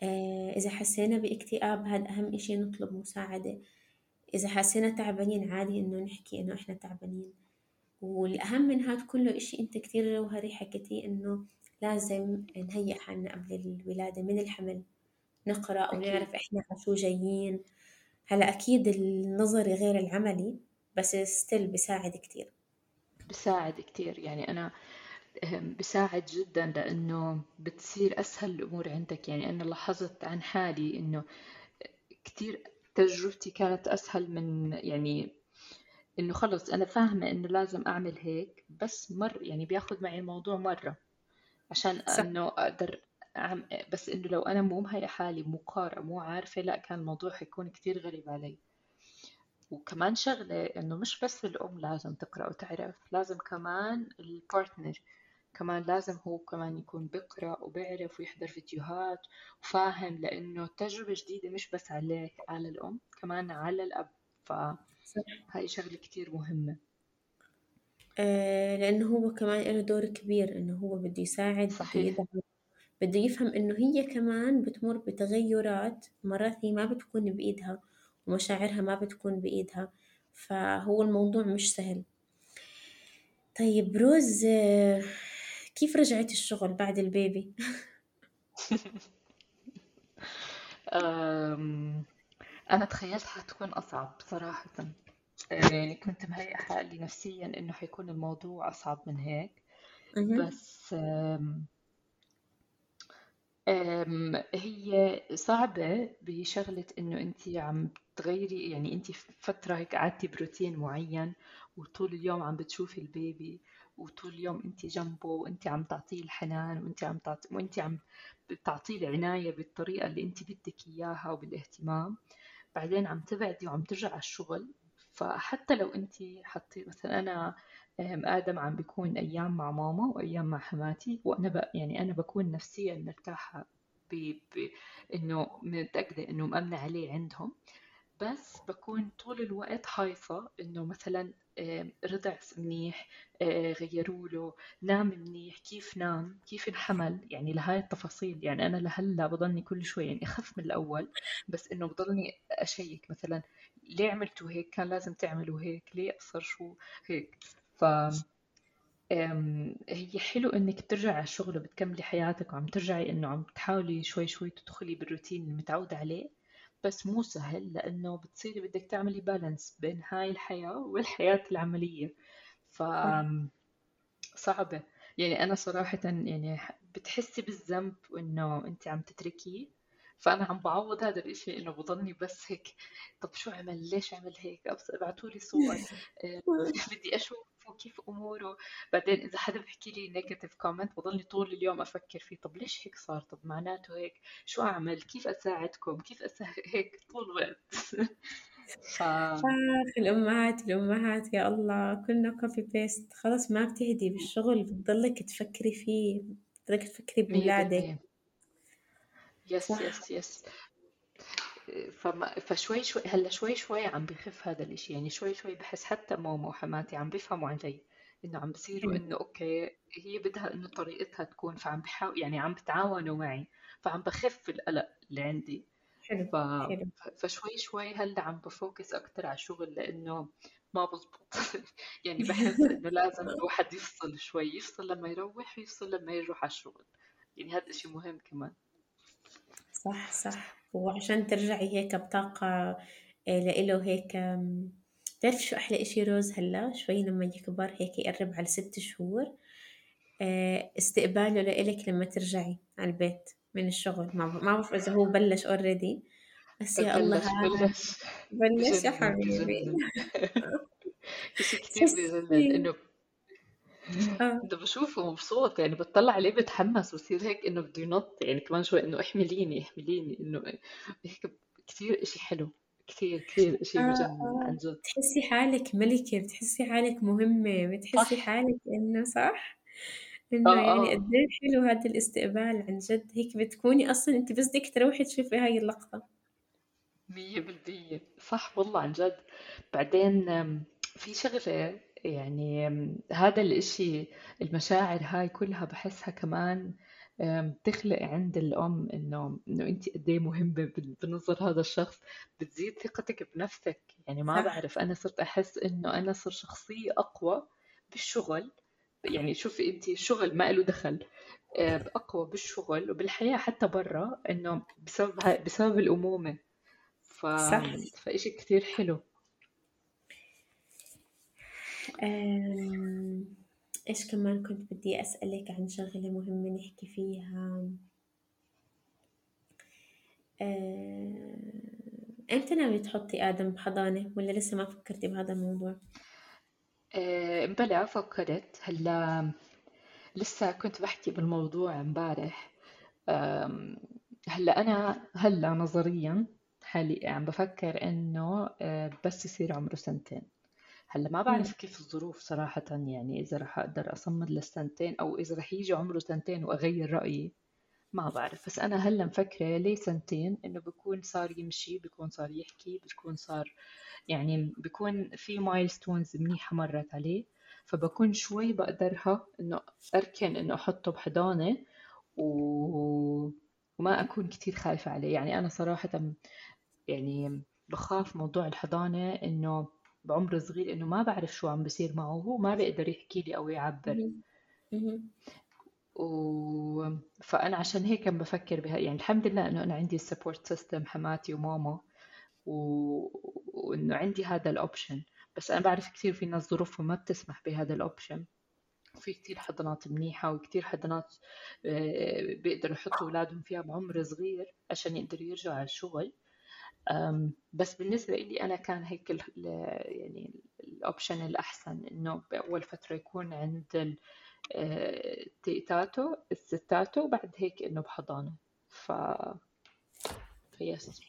[SPEAKER 1] آه، إذا حسينا باكتئاب هذا أهم إشي نطلب مساعدة. إذا حسينا تعبانين عادي إنه نحكي إنه إحنا تعبانين. والأهم من هاد كله إشي أنت كتير جوهري حكيتيه إنه لازم نهيئ حالنا قبل الولادة من الحمل نقرأ أو نعرف إحنا على شو جايين. هلأ أكيد النظري غير العملي بس ستيل بساعد كتير.
[SPEAKER 2] بساعد كتير. يعني أنا بساعد جدا لأنه بتصير أسهل الأمور عندك. يعني أنا لاحظت عن حالي إنه كتير تجربتي كانت أسهل من يعني إنه خلص أنا فاهمة إنه لازم أعمل هيك بس مر يعني بياخد معي الموضوع مرة عشان صح. أقدر أعمل بس إنه لو أنا مو مهيئة حالي مو قارئة مو عارفة لا كان الموضوع حيكون كتير غريب علي وكمان شغلة إنه مش بس الأم لازم تقرأ وتعرف لازم كمان البارتنر كمان لازم هو كمان يكون بيقرأ وبيعرف ويحضر فيديوهات وفاهم لأنه التجربة جديدة مش بس عليك على الأم كمان على الأب فهاي شغلة كتير مهمة.
[SPEAKER 1] آه لأنه هو كمان له دور كبير إنه هو بده يساعد صحيح. بده يفهم إنه هي كمان بتمر بتغيرات مرات هي ما بتكون بإيدها ومشاعرها ما بتكون بإيدها فهو الموضوع مش سهل. طيب روز آه، كيف رجعت الشغل بعد البيبي؟
[SPEAKER 2] أنا تخيلت حتكون أصعب صراحة. يعني كنت مهيئة حالي نفسيا إنه حيكون الموضوع أصعب من هيك. بس هي صعبة بشغلة إنه أنت عم تغيري يعني أنت فترة هيك قعدتي بروتين معين وطول اليوم عم بتشوفي البيبي وطول اليوم انت جنبه وانت عم تعطيه الحنان وانت عم تعطي وانت عم بتعطيه العناية بالطريقة اللي انت بدك إياها وبالاهتمام. بعدين عم تبعدي وعم ترجع على الشغل. فحتى لو انت حطي مثلا أنا آدم عم بيكون أيام مع ماما وأيام مع حماتي وأنا ب... يعني أنا بكون نفسيا مرتاحة ب... ب... إنه متأكدة إنه مأمنة عليه عندهم. بس بكون طول الوقت خايفة إنه مثلا رضع منيح آه، غيروا له نام منيح كيف نام؟ كيف انحمل يعني لهاي التفاصيل. يعني أنا لهلأ بضلني كل شوي يعني أخف من الأول بس إنه بضلني أشيك مثلا ليه عملتوا هيك؟ كان لازم تعملوا هيك ليه أصر شو؟ هيك. ف هي حلو إنك ترجعي على الشغل وبتكملي حياتك وعم ترجعي إنه عم تحاولي شوي شوي تدخلي بالروتين المتعودة عليه. بس مو سهل لأنه بتصيري بدك تعملي بالانس بين هاي الحياة والحياة العملية. ف صعبة. يعني أنا صراحة يعني بتحسي بالذنب إنه أنت عم تتركيه؟ فأنا عم بعوض هذا الإشي إنه بضلني بس هيك. طب شو عمل ليش عمل هيك؟ ابعتوا لي صور. آه، بدي أشوف وكيف أموره. بعدين إذا حدا بحكي لي negative comment بضلني طول اليوم أفكر فيه. طب ليش هيك صار؟ طب معناته هيك. شو أعمل؟ كيف أساعدكم؟ كيف أساعد؟ هيك طول الوقت. ف
[SPEAKER 1] آخ الأمهات الأمهات يا الله. كلنا copy paste خلاص ما بتهدي بالشغل. بتضلك تفكري فيه. بتضلك تفكري بولادك.
[SPEAKER 2] yes
[SPEAKER 1] صح.
[SPEAKER 2] yes yes فشوي فشوي شوي هلا شوي شوي عم بخف هذا الإشي. يعني شوي شوي بحس حتى ماما وحماتي عم بيفهموا علي إنه عم بصيروا إنه okay هي بدها إنه طريقتها تكون. فعم بحاول يعني عم بتعاونوا معي. فعم بخف القلق اللي عندي.
[SPEAKER 1] حلو
[SPEAKER 2] ف...
[SPEAKER 1] حلو.
[SPEAKER 2] فشوي شوي هلأ عم ب focus أكثر على الشغل لإنه ما بزبط. يعني بحس إنه لازم الواحد يفصل شوي يفصل لما يروح ويفصل لما يروح على الشغل. يعني هذا الشيء مهم كمان.
[SPEAKER 1] صح صح. وعشان ترجعي هيك بطاقة آه، لإله هيك آم، بتعرفي شو أحلى إشي روز هلأ؟ شوي لما يكبر هيك يقرب على ست شهور آه، استقباله لإلك لما ترجعي على البيت من الشغل. ما بعرف إذا هو بلش already بس يا الله.
[SPEAKER 2] بلش بلش.
[SPEAKER 1] يا حبيبي.
[SPEAKER 2] اشي كتير بجنن
[SPEAKER 1] تحسي
[SPEAKER 2] انه
[SPEAKER 1] آه.
[SPEAKER 2] ده بشوفه مبسوط يعني بتطلع عليه بتحمس بصير هيك إنه بده ينط يعني كمان شوي إنه احمليني احمليني إنه هيك كتير إشي حلو كتير كتير إشي
[SPEAKER 1] آه.
[SPEAKER 2] عن جد.
[SPEAKER 1] تحسي حالك ملكة بتحسي حالك مهمة بتحسي
[SPEAKER 2] صح.
[SPEAKER 1] حالك إنه صح؟ إنه
[SPEAKER 2] آه
[SPEAKER 1] يعني
[SPEAKER 2] آه.
[SPEAKER 1] قد إيه حلو هذا الاستقبال عن جد هيك بتكوني أصلا أنت بس بدك تروحي تشوفي هاي اللقطة.
[SPEAKER 2] مية بالمية. صح والله عن جد. بعدين في شغلة يعني هذا الإشي المشاعر هاي كلها بحسها كمان أم، بتخلق عند الأم إنه إنه أنت قد إيه مهمة بال- بنظر هذا الشخص بتزيد ثقتك بنفسك. يعني ما
[SPEAKER 1] صح.
[SPEAKER 2] بعرف أنا صرت أحس إنه أنا صر شخصية أقوى بالشغل. يعني شوفي أنت الشغل ما له دخل. أه، أقوى بالشغل وبالحياة حتى برا إنه بسبب بسبب الأمومة. ف...
[SPEAKER 1] صح.
[SPEAKER 2] فإشي كتير حلو.
[SPEAKER 1] إيش كمان كنت بدي أسألك عن شغلة مهمة نحكي فيها؟ أم... إمتى ناوية تحطي آدم بحضانة ولا لسه ما فكرتي بهذا الموضوع؟
[SPEAKER 2] بلا فكرت هلا لسه كنت بحكي بالموضوع امبارح. هلا أنا هلا نظريا حالي عم بفكر إنه أه، بس يصير عمره سنتين. هلأ ما
[SPEAKER 1] مم.
[SPEAKER 2] بعرف كيف الظروف صراحة يعني إذا رح أقدر أصمد للسنتين أو إذا رح يجي عمره سنتين وأغير رأيي ما بعرف. بس أنا هلأ مفكرة ليه سنتين؟ إنه بكون صار يمشي بكون صار يحكي بكون صار يعني بكون في مايلستونز منيحة مرت عليه. فبكون شوي بقدرها إنه أركن إنه أحطه بحضانة و... وما أكون كتير خايفة عليه. يعني أنا صراحة يعني بخاف موضوع الحضانة إنه بعمر صغير إنه ما بعرف شو عم بصير معه هو ما بيقدر يحكي لي أو يعبر. و... فأنا عشان هيك عم بفكر بها يعني الحمد لله إنه أنا عندي ال support system حماتي وماما و... وإنه عندي هذا ال option بس أنا بعرف كثير في ناس ظروفهم ما بتسمح بهذا الأوبشن في كتير حضانات منيحة وكتير حضانات آه، بيقدروا يحطوا أولادهم فيها بعمر صغير عشان يقدروا يرجعوا على الشغل. بس بالنسبة لي أنا كان هيك يعني الأوبشن الأحسن إنه بأول فترة يكون عند ال- آه، الستاتو وبعد هيك إنه بحضانة. ف فيس.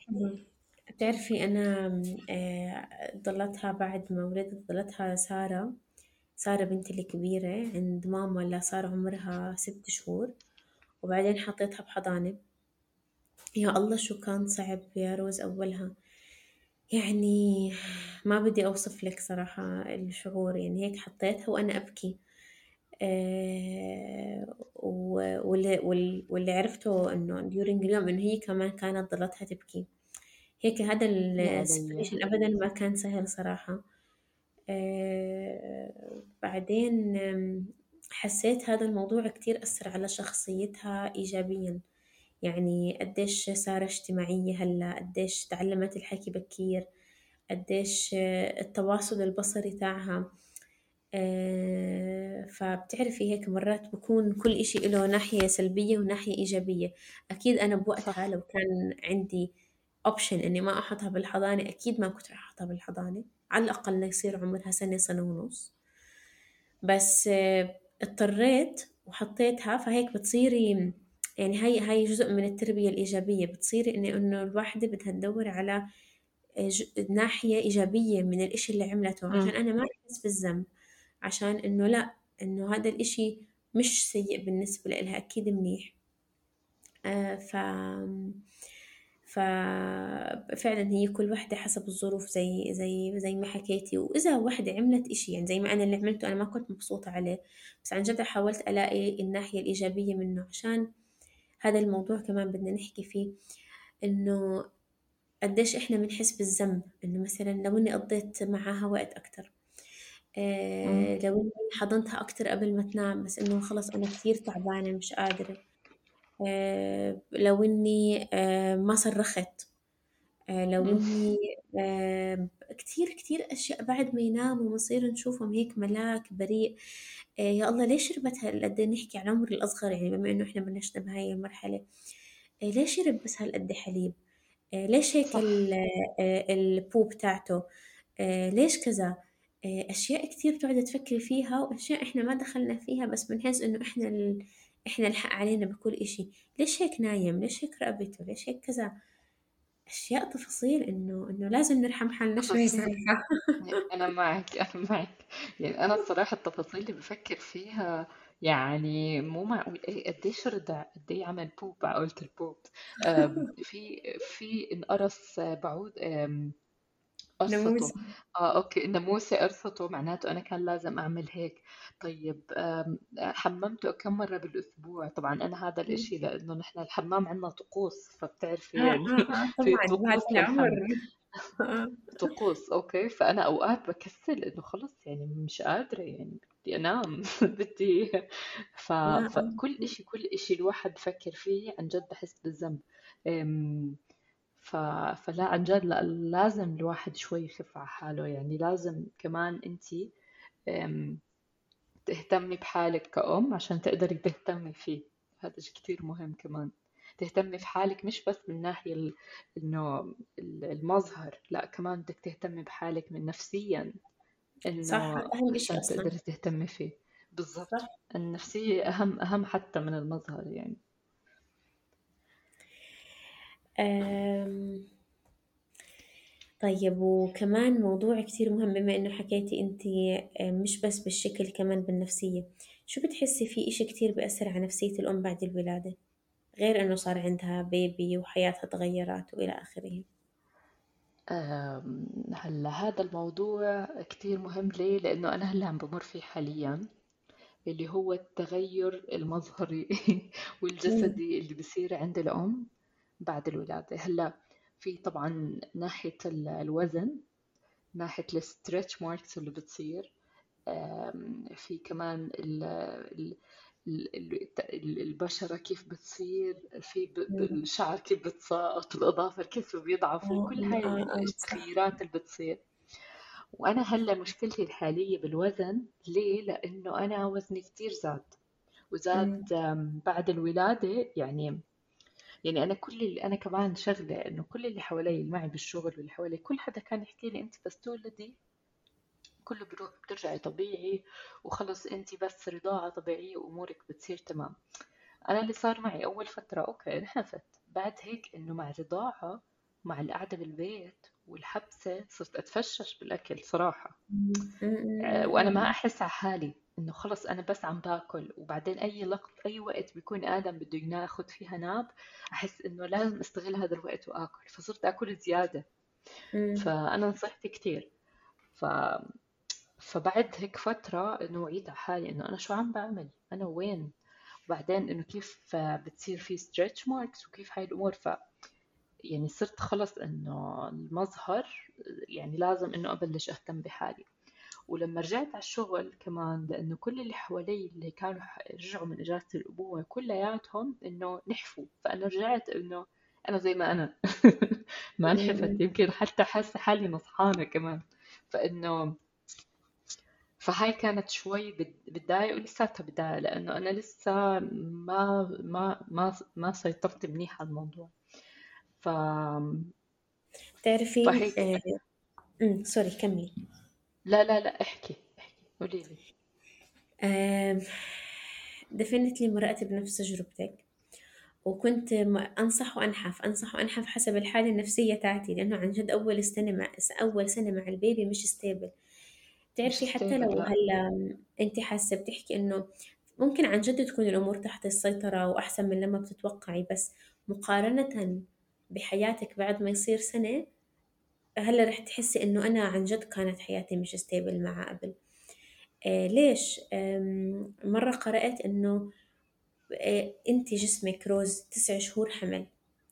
[SPEAKER 1] بتعرفي أنا آه، ضلتها بعد ما ولدت ضلتها سارة. سارة بنتي الكبيرة عند ماما اللي صار عمرها ست شهور وبعدين حطيتها بحضانة. يا الله شو كان صعب يا روز أولها. يعني ما بدي أوصف لك صراحة الشعور يعني هيك حطيتها وأنا أبكي. آه، واللي, عرفته إنه during اليوم إنه هي كمان كانت ضلتها تبكي. هيك هذا
[SPEAKER 2] يا
[SPEAKER 1] السيتويشن أبدا ما كان سهل صراحة. آه، بعدين آم، حسيت هذا الموضوع كتير أثر على شخصيتها إيجابيا. يعني قديش صار اجتماعية هلأ قديش تعلمت الحكي بكير قديش التواصل البصري تاعها. آه، فبتعرفي هيك مرات بكون كل إشي له ناحية سلبية وناحية إيجابية. أكيد أنا بوقتها لو كان عندي أوبشن إني ما أحطها بالحضانة أكيد ما كنت رح أحطها بالحضانة. على الأقل ليصير عمرها سنة سنة ونص. بس آه، اضطريت وحطيتها فهيك بتصيري يعني هاي هاي جزء من التربية الإيجابية. بتصيري إنه إنه الواحدة بدها تدور على آه، ناحية إيجابية من الإشي اللي عملته. عشان أنا ما أحس بالذنب. عشان إنه لأ إنه هذا الإشي مش سيء بالنسبة لإلها. أكيد منيح. آه ف ففعلا هي كل وحدة حسب الظروف زي زي زي ما حكيتي. وإذا وحدة عملت إشي يعني زي ما أنا اللي عملته أنا ما كنت مبسوطة عليه. بس عن جد حاولت ألاقي الناحية الإيجابية منه. عشان هذا الموضوع كمان بدنا نحكي فيه إنه قديش إحنا بنحس بالذنب إنه مثلا لو إني قضيت معاها وقت أكتر آه لو إني حضنتها أكتر قبل ما تنام بس إنه خلص أنا كثير تعبانة مش قادرة آه لو إني آه ما صرخت آه لو إني آه كثير كثير أشياء بعد ما يناموا بنصير نشوفهم هيك ملاك بريء. آه يا الله ليش شربت هالقد نحكي على العمر الأصغر؟ يعني بما إنه إحنا بلشنا بهاي المرحلة آه ليش شرب بس هالقد حليب؟ ليش هيك
[SPEAKER 2] صح.
[SPEAKER 1] ال- آه البوب تاعته؟ آه ليش كذا؟ أشياء كثير بتقعد تفكري فيها وأشياء إحنا ما دخلنا فيها بس بنحس إنه إحنا ال... إحنا الحق علينا بكل إشي. ليش هيك نايم؟ ليش هيك رقبته؟ ليش هيك كذا؟ أشياء تفاصيل إنه إنه لازم نرحم حالنا شوي صراحة.
[SPEAKER 2] أنا معك أنا معك. يعني أنا الصراحة التفاصيل اللي بفكر فيها يعني مو معقول. إيه قديش رضع قديه عمل poop على قولة ال poop في في انقرص بعوض قرصته
[SPEAKER 1] ناموسة.
[SPEAKER 2] آه okay الناموسة قرصته معناته أنا كان لازم أعمل هيك. طيب آم، حممته كم مرة بالأسبوع؟ طبعا أنا هذا الإشي لأنه نحن الحمام عندنا طقوس
[SPEAKER 1] آه
[SPEAKER 2] فبتعرفي يعني
[SPEAKER 1] آه آه
[SPEAKER 2] في
[SPEAKER 1] طبعا
[SPEAKER 2] طقوس
[SPEAKER 1] آه.
[SPEAKER 2] طقوس okay فأنا أوقات بكسل إنه خلص يعني مش قادرة يعني بدي أنام بدي ف...
[SPEAKER 1] آه آه.
[SPEAKER 2] فكل إشي كل إشي الواحد بفكر فيه عن جد بحس بالذنب. أم، ف... فلا عن جد لا لازم الواحد شوي يخف على حاله. يعني لازم كمان انتي أم، تهتمي بحالك كأم عشان تقدري تهتمي فيه. هذا شيء كتير مهم كمان. تهتمي في حالك مش بس من ناحية ال- إنه ال- المظهر لا كمان بدك تهتمي بحالك من نفسيا
[SPEAKER 1] صح
[SPEAKER 2] انه
[SPEAKER 1] إشي
[SPEAKER 2] عشان
[SPEAKER 1] أصلا.
[SPEAKER 2] تقدري تهتمي فيه. بالضبط.
[SPEAKER 1] صح.
[SPEAKER 2] النفسية أهم أهم حتى من المظهر يعني.
[SPEAKER 1] آم، طيب وكمان موضوع كتير مهم بما إنه حكيتي آه، مش بس بالشكل كمان بالنفسية شو بتحسي في إشي كتير بيأثر على نفسية الأم بعد الولادة غير إنه صار عندها بيبي وحياتها تغيرت وإلى آخره
[SPEAKER 2] هلا هذا الموضوع كتير مهم ليه؟ لأنه أنا هلا عم بمر فيه حاليا اللي هو التغير المظهري. والجسدي اللي بصير عند الأم بعد الولادة. هلا في طبعا ناحية ال- الوزن ناحية ال stretch marks اللي بتصير في كمان ال ال ال- ال- البشرة كيف بتصير في. الشعر كيف بتساقط الأظافر كيف بيضعفوا
[SPEAKER 1] آه
[SPEAKER 2] كل هاي
[SPEAKER 1] آه آه
[SPEAKER 2] التغييرات اللي بتصير. وأنا هلا مشكلتي الحالية بالوزن ليه؟ لأنه أنا وزني كتير زاد. وزاد بعد الولادة يعني يعني أنا كل اللي أنا كمان شغلة إنه كل اللي حوالي معي بالشغل واللي حوالي كل حدا كان يحكي لي أنت بس تولدي كله بيروح بترجعي طبيعي وخلص أنت بس رضاعة طبيعية وأمورك بتصير تمام. أنا اللي صار معي أول فترة أوكي انحفت بعد هيك إنه مع الرضاعة مع القعدة بالبيت والحبسة صرت أتفشش بالأكل صراحة
[SPEAKER 1] مم. مم.
[SPEAKER 2] آه،. وأنا ما. أحس على حالي إنه خلص أنا بس عم باكل وبعدين أي لقط أي وقت بيكون آدم بده ياخذ فيها ناب أحس إنه لازم أستغل هذا الوقت وآكل فصرت آكل
[SPEAKER 1] زيادة.
[SPEAKER 2] فأنا نصحت كثير ف فبعد هيك فترة إنه وعيت على حالي إنه أنا شو عم بعمل أنا وين وبعدين إنه كيف بتصير في stretch marks وكيف هاي الأمور ف يعني صرت خلص إنه المظهر يعني لازم إنه أبلش أهتم بحالي. ولما رجعت على الشغل كمان لأنه كل اللي حوالي اللي كانوا رجعوا من إجازة الأمومة كلياتهم إنه نحفوا. فأنا رجعت إنه أنا زي ما أنا. ما نحفت يمكن حتى حاسة حالي نصحانة كمان. فإنه فهاي كانت شوي بتضايق ولساتها بتضايق لأنه أنا لسه ما ما ما ما سيطرت منيح على الموضوع. ف
[SPEAKER 1] تعرفي فهيك آه... سوري كملي.
[SPEAKER 2] لا لا لا احكي احكي قولي لي.
[SPEAKER 1] definitely مرأت بنفس تجربتك. وكنت أنصح وأنحف أنصح وأنحف حسب الحالة النفسية تاعتي لأنه عن جد أول سنة مع أول سنة مع ال baby مش stable تعرفي حتى لو هلا أنت حاسة بتحكي إنه ممكن عن جد تكون الأمور تحت السيطرة وأحسن من لما بتتوقعي بس مقارنة بحياتك بعد ما يصير سنة هلأ رح تحسي إنه أنا عن جد كانت حياتي مش stable مع قبل. آه ليش؟ مرة قرأت إنه آه أنت جسمك روز تسع شهور حمل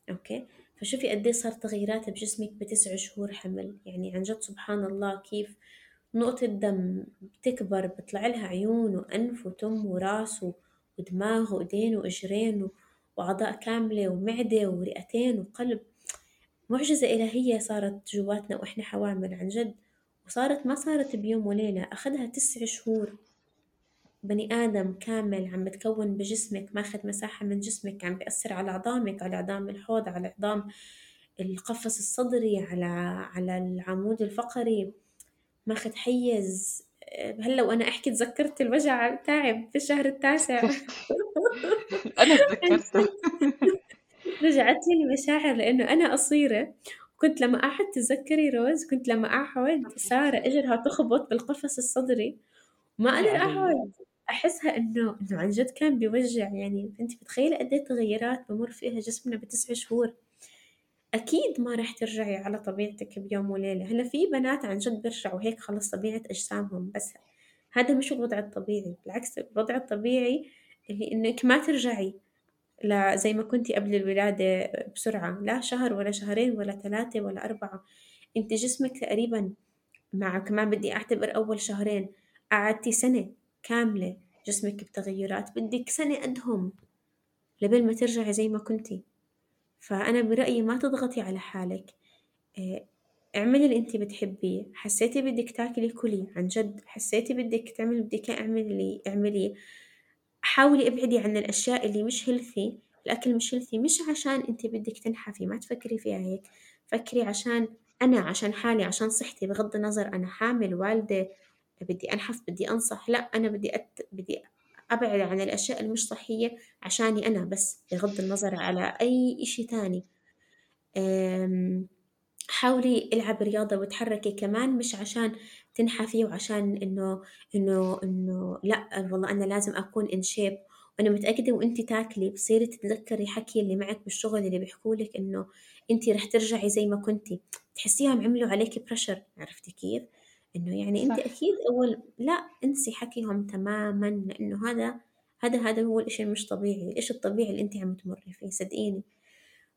[SPEAKER 1] أوكي؟ فشوفي قد إيه صار تغييرات بجسمك بتسع شهور حمل. يعني عن جد سبحان الله كيف نقطة دم بتكبر بيطلع لها عيون وأنف وتم وراس ودماغ وإيدين وإجرين وأعضاء كاملة ومعدة ورئتين وقلب. معجزة إلهية صارت جواتنا وإحنا حوامل عن جد وصارت ما صارت بيوم وليلة أخدها تسع شهور. بني آدم كامل عم بتكون بجسمك ماخذ مساحة من جسمك عم بيأثر على عظامك على عظام الحوض على عظام القفص الصدري على على العمود الفقري. ماخذ حيز. هلأ وأنا أحكي تذكرت الوجع تاعب في الشهر التاسع.
[SPEAKER 2] أنا تذكرته
[SPEAKER 1] رجعت لي المشاعر لأنه أنا قصيره كنت لما أحد تذكري روز كنت لما اقعد سارة إجرها تخبط بالقفص الصدري. ما أقدر اقعد أحسها إنه إنه عن جد كان بيوجع يعني انت بتخيلي قد إيه تغيرات بمر فيها جسمنا بتسع شهور؟ أكيد ما رح ترجعي على طبيعتك بيوم وليلة. هلا في بنات عن جد بيرجعوا هيك خلص طبيعة أجسامهم بس هذا مش الوضع الطبيعي بالعكس الوضع الطبيعي اللي إنك ما ترجعي لا زي ما كنتي قبل الولادة بسرعة لا شهر ولا شهرين ولا ثلاثة ولا أربعة. أنت جسمك تقريبا مع كمان بدي أعتبر أول شهرين قعدتي سنة كاملة جسمك بتغيرات بدك سنة قدهم لبل ما ترجعي زي ما كنتي. فأنا برأيي ما تضغطي على حالك. آه، اعملي اللي انتي بتحبيه. حسيتي بدك تاكلي كلي عن جد حسيتي بدك تعملي بدك أعملي اعملي. حاولي ابعدي عن الأشياء اللي مش healthy الأكل مش healthy مش عشان انتي بدك تنحفي ما تفكري فيها هيك. فكري عشان أنا عشان حالي عشان صحتي بغض النظر أنا حامل والدة بدي أنحف بدي أنصح لا أنا بدي أت... بدي أبعد عن الأشياء المش صحية عشاني أنا بس بغض النظر على أي إشي تاني. حاولي العب رياضة وتحركي كمان مش عشان تنحفي وعشان إنه إنه إنه لأ والله أنا لازم أكون in shape وأنا متأكدة وأنتي تاكلي بصيري تتذكري حكي اللي معك بالشغل اللي بيحكولك إنه أنتي رح ترجعي زي ما كنتي. تحسيهم عملوا عليكي pressure عرفتي كيف؟ إنه يعني أنت أكيد أول لأ انسي حكيهم تماما لأنه هذا هذا هذا هو الإشي المش طبيعي. الإشي الطبيعي اللي أنت عم تمري فيه صدقيني.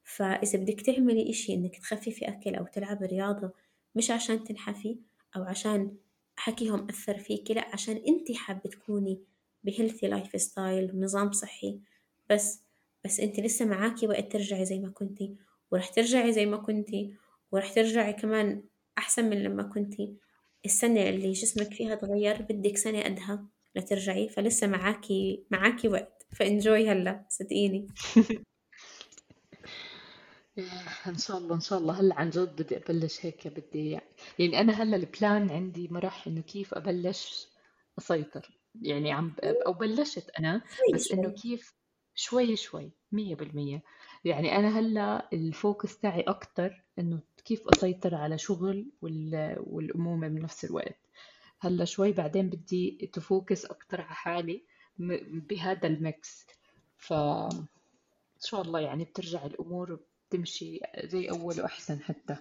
[SPEAKER 1] فإذا بدك تعملي إشي إنك تخففي أكل أو تلعبي رياضة مش عشان تنحفي أو عشان حكيهم أثر فيكي لأ عشان أنت حابة تكوني ب healthy lifestyle ونظام صحي. بس بس أنت لسه معاكي وقت ترجعي زي ما كنتي ورح ترجعي زي ما كنتي ورح ترجعي كمان أحسن من لما كنتي السنة اللي جسمك فيها تغير بدك سنة قدها لترجعي فلسه معاكي معاكي وقت. ف enjoy هلأ صدقيني.
[SPEAKER 2] إن شاء الله إن شاء الله. هلأ عن جد بدي أبلش هيك بدي يعني أنا هلأ ال plan عندي مرح إنه كيف أبلش أسيطر. يعني عم أو بلشت أنا بس إنه كيف شوي شوي مية بالمية. يعني أنا هلأ ال focus تاعي أكتر إنه كيف أسيطر على شغل والأمومة بنفس الوقت. هلأ شوي بعدين بدي focus أكتر على حالي بهذا ال mix. ف إن شاء الله يعني بترجع الأمور تمشي زي أول وأحسن حتى.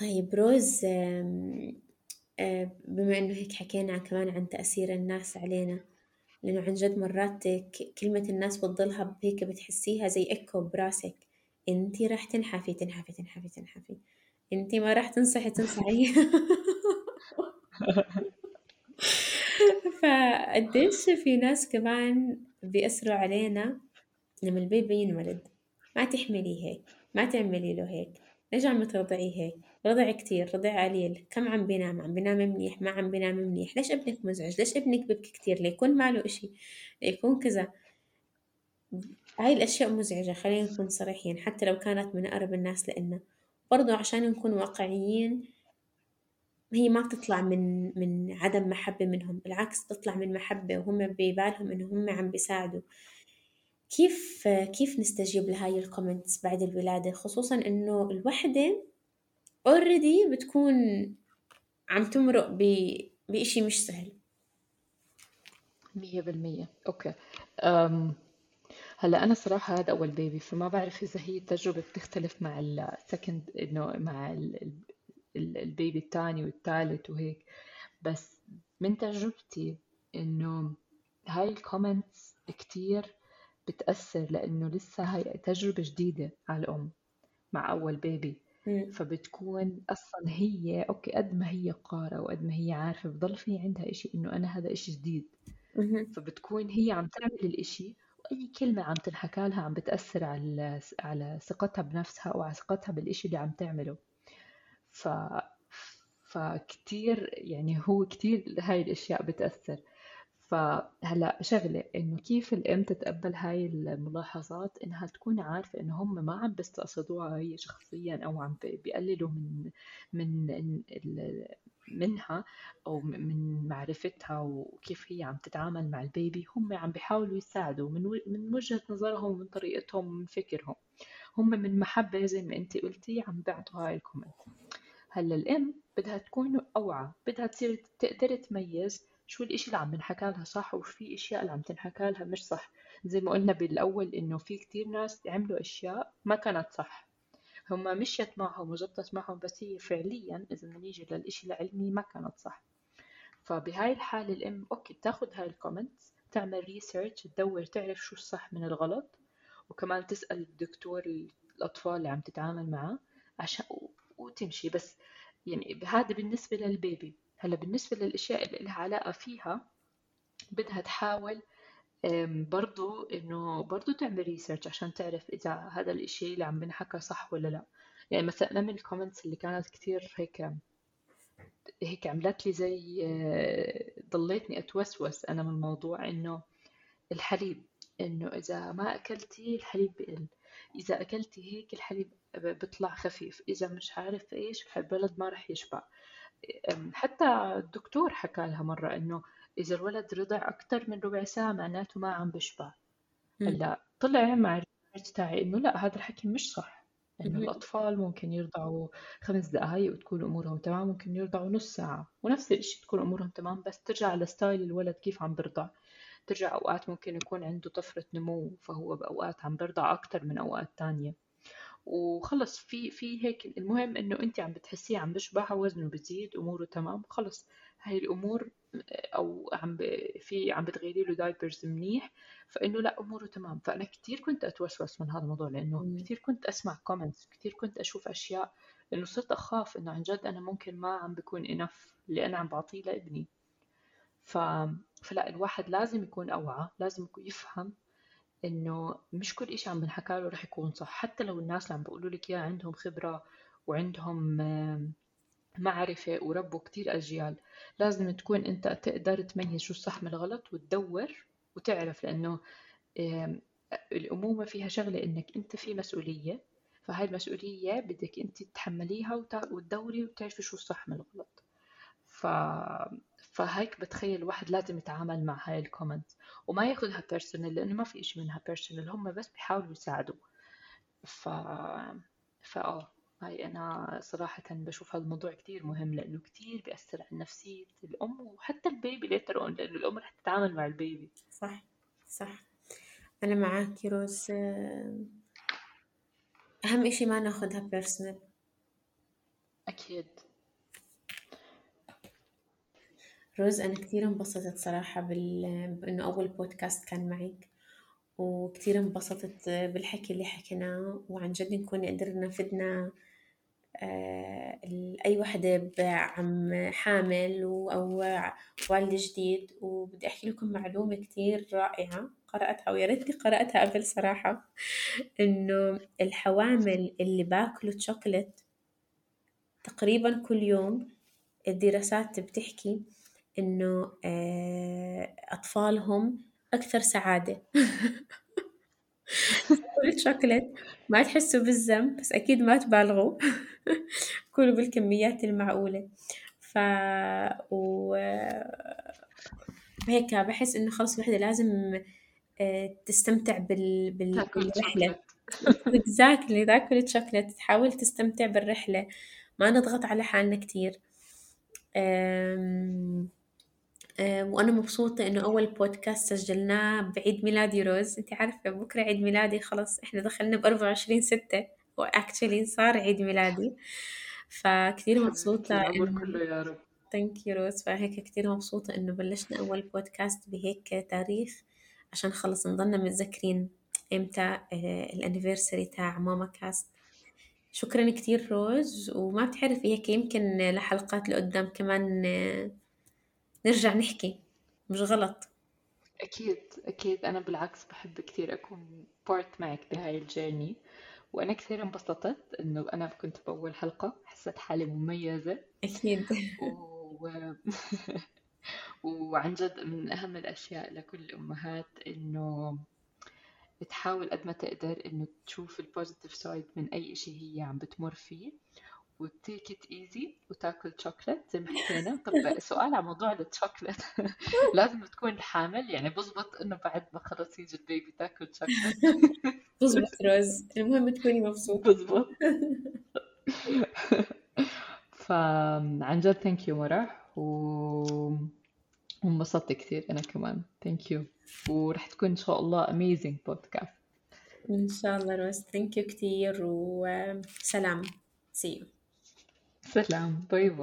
[SPEAKER 1] طيب روز آه، بما إنه هيك حكينا كمان عن تأثير الناس علينا لأنه عن جد مرات كلمة الناس بتضلها هيك بتحسيها زي إكو براسك. انتي راح تنحفي تنحفي تنحفي تنحفي. انتي ما راح تنصحي تنصحي. فقديش في ناس كمان بيأثروا علينا لما البيبي ينولد. ما تحمليه هيك ما تعملي له هيك. ليش عم ترضعيه هيك. رضع كتير رضع قليل. كم عم بينام؟ عم بينام منيح؟ ما عم بينام منيح. ليش ابنك مزعج؟ ليش ابنك ببكي كتير؟ ليكون ماله إشي؟ ليكون كذا؟ هاي الأشياء مزعجة. خلينا نكون صريحين حتى لو كانت من أقرب الناس لإلنا. برضو عشان نكون واقعيين هي ما بتطلع من من عدم محبة منهم بالعكس بتطلع من محبة وهم ببالهم إنه هم عم بيساعدوا. كيف كيف نستجيب لهاي ال comments بعد الولادة؟ خصوصا إنه الوحدة already بتكون عم تمرق ب... بإشي مش سهل.
[SPEAKER 2] مية بالمية. okay. أم هلأ أنا صراحة هذا أول baby فما بعرف إذا هي التجربة بتختلف مع ال second إنه مع ال baby الثاني والثالث وهيك بس من تجربتي إنه هاي ال comments كتير بتأثر لأنه لسه هاي تجربة جديدة على الأم مع أول baby
[SPEAKER 1] مم.
[SPEAKER 2] فبتكون أصلا هي okay قد ما هي قارية وقد ما هي عارفة بضل في عندها إشي إنه أنا هذا إشي جديد. فبتكون هي عم تعمل الإشي وأي كلمة عم تنحكى لها عم بتأثر على على ثقتها بنفسها وعلى ثقتها بالإشي اللي عم تعمله ف فكتير يعني هو كتير هاي الأشياء بتأثر. فهلا شغلة إنه كيف الأم تتقبل هاي الملاحظات؟ إنها تكون عارفة إنه هم ما عم بيستقصدوها هي شخصيا أو عم بي- بيقللوا من من ال- منها أو من معرفتها وكيف هي عم تتعامل مع البيبي. هم عم بيحاولوا يساعدوا من من وجهة نظرهم ومن طريقتهم ومن فكرهم. هم من محبة زي ما انت قلتي عم بيعطوا هاي ال comment. هلا الأم بدها تكون أوعى بدها تصير تقدر تميز شو الإشي اللي عم ينحكى لها صح وشو في أشياء اللي عم تنحكى لها مش صح. زي ما قلنا بالأول إنه في كتير ناس عملوا أشياء ما كانت صح. هم مشيت معهم وزبطت معهم بس هي فعليا إذا بدنا نيجي للإشي العلمي ما كانت صح. فبهاي الحالة الأم okay تاخد هاي ال comments تعمل research تدور تعرف شو الصح من الغلط وكمان تسأل الدكتور الأطفال اللي عم تتعامل معاه عشان وتمشي. بس يعني هذا بالنسبة لل baby. هلا بالنسبة للأشياء اللي لها علاقة فيها بدها تحاول برضو إنه برضو تعمل research عشان تعرف إذا هذا الإشي اللي عم ينحكى صح ولا لا. يعني مثلا من ال comments اللي كانت كتير هيك هيك عملت لي زي آه، ضليتني أتوسوس أنا من الموضوع إنه الحليب إنه إذا ما أكلتي الحليب بقل. إذا أكلتي هيك الحليب بيطلع خفيف. إذا مش عارف إيش الولد ما رح يشبع. حتى الدكتور حكى لها مرة إنه إذا الولد رضع أكتر من ربع ساعة معناته ما عم بشبع. هلأ طلع مع ال research تاعي إنه لا هذا الحكي مش صح. إنه. الأطفال ممكن يرضعوا خمس دقايق وتكون أمورهم تمام ممكن يرضعوا نص ساعة. ونفس الإشي تكون أمورهم تمام بس ترجع ل style الولد كيف عم برضع ترجع أوقات ممكن يكون عنده طفرة نمو فهو بأوقات عم برضع أكتر من أوقات تانية. وخلص في في هيك المهم إنه انت عم بتحسيه عم بشبع وزنه بزيد أموره تمام خلص. هاي الأمور أو عم ب... في عم بتغيري له diapers منيح فإنه لا أموره تمام. فأنا كثير كنت أتوسوس من هذا الموضوع
[SPEAKER 1] لأنه.
[SPEAKER 2] كثير كنت أسمع comments كثير كنت أشوف أشياء لأنه صرت أخاف إنه عن جد أنا ممكن ما عم بكون enough اللي أنا عم بعطيه لابني. ف... فلا الواحد لازم يكون أوعى لازم يكون يفهم إنه مش كل إشي عم بنحكى له رح يكون صح. حتى لو الناس اللي عم بيقولوا لك إياه عندهم خبرة وعندهم معرفة وربوا كتير أجيال لازم تكون أنت تقدر تميز شو الصح من الغلط وتدور وتعرف لأنه الأمومة فيها شغلة إنك أنت في مسؤولية فهاي المسؤولية بدك أنت تتحمليها وتدوري وتعرفي شو الصح من الغلط. ف... فهيك بتخيل الواحد لازم يتعامل مع هاي ال comment وما ياخذها personal لأنه ما في إشي منها personal هم بس بيحاولوا يساعدوا. ف فاه هاي أنا صراحة بشوف هذا الموضوع كتير مهم لأنه كتير بيأثر على نفسية الأم وحتى ال baby later on لأنه الأم رح تتعامل مع ال baby
[SPEAKER 1] صح صح. أنا معاك روز. أهم إشي ما ناخدها بيرسونال
[SPEAKER 2] أكيد.
[SPEAKER 1] روز أنا كتير انبسطت صراحة بال... بإنه أول بودكاست كان معك وكتير انبسطت بالحكي اللي حكيناه وعن جد نكون قدرنا فدنا آه، أي وحدة عم حامل أو والدة جديد. وبدي أحكي لكم معلومة كتير رائعة قرأتها ويا ريتني قرأتها قبل صراحة إنه الحوامل اللي باكلوا شوكولات تقريبا كل يوم الدراسات بتحكي إنه آه، أطفالهم أكثر سعادة. كل شوكولات ما تحسوا بالذنب بس أكيد ما تبالغوا. كلوا بالكميات المعقولة. ف و هيك بحس إنه خلص الوحدة لازم آه، تستمتع بال... بال... بالرحلة.
[SPEAKER 2] chocolate
[SPEAKER 1] exactly تاكل شوكليت تحاول تستمتع بالرحلة. ما نضغط على حالنا كتير. أم... وأنا مبسوطة إنه أول بودكاست سجلناه بعيد ميلادي روز. أنت عارفة بكرة عيد ميلادي خلص إحنا دخلنا بأربعة وعشرين ستة. و actually صار عيد ميلادي. فكتير مبسوطة
[SPEAKER 2] العمر كله يا رب.
[SPEAKER 1] thank you روز. فهيك كتير مبسوطة إنه بلشنا أول بودكاست بهيك تاريخ عشان خلص نضلنا متذكرين إمتى ال anniversary تاع ماما كاست شكرا كتير روز. وما بتعرفي هيك يمكن لحلقات لقدام كمان آه، نرجع نحكي مش غلط.
[SPEAKER 2] أكيد أكيد. أنا بالعكس بحب كثير أكون part معك بهاي ال journey. وأنا كثير انبسطت إنه أنا كنت بأول حلقة حسيت حالي مميزة.
[SPEAKER 1] أكيد.
[SPEAKER 2] و... وعن جد من أهم الأشياء لكل الأمهات إنه تحاول قد ما تقدر إنه تشوف ال positive side من أي إشي هي عم بتمر فيه. و take it easy وتاكل شوكليت زي ما حكينا. طب سؤال على موضوع الشوكليت لازم تكون حامل يعني بزبط إنه بعد ما خلص يجي ال baby تاكل شوكليت
[SPEAKER 1] بزبط روز. المهم تكوني مبسوطة.
[SPEAKER 2] بزبط. فعن جد thank you مرح و وانبسطت كثير أنا كمان. Thank you ورح تكون إن شاء الله amazing podcast
[SPEAKER 1] إن شاء الله روز. Thank you كتير وسلام. See you
[SPEAKER 2] سلام، bye bye.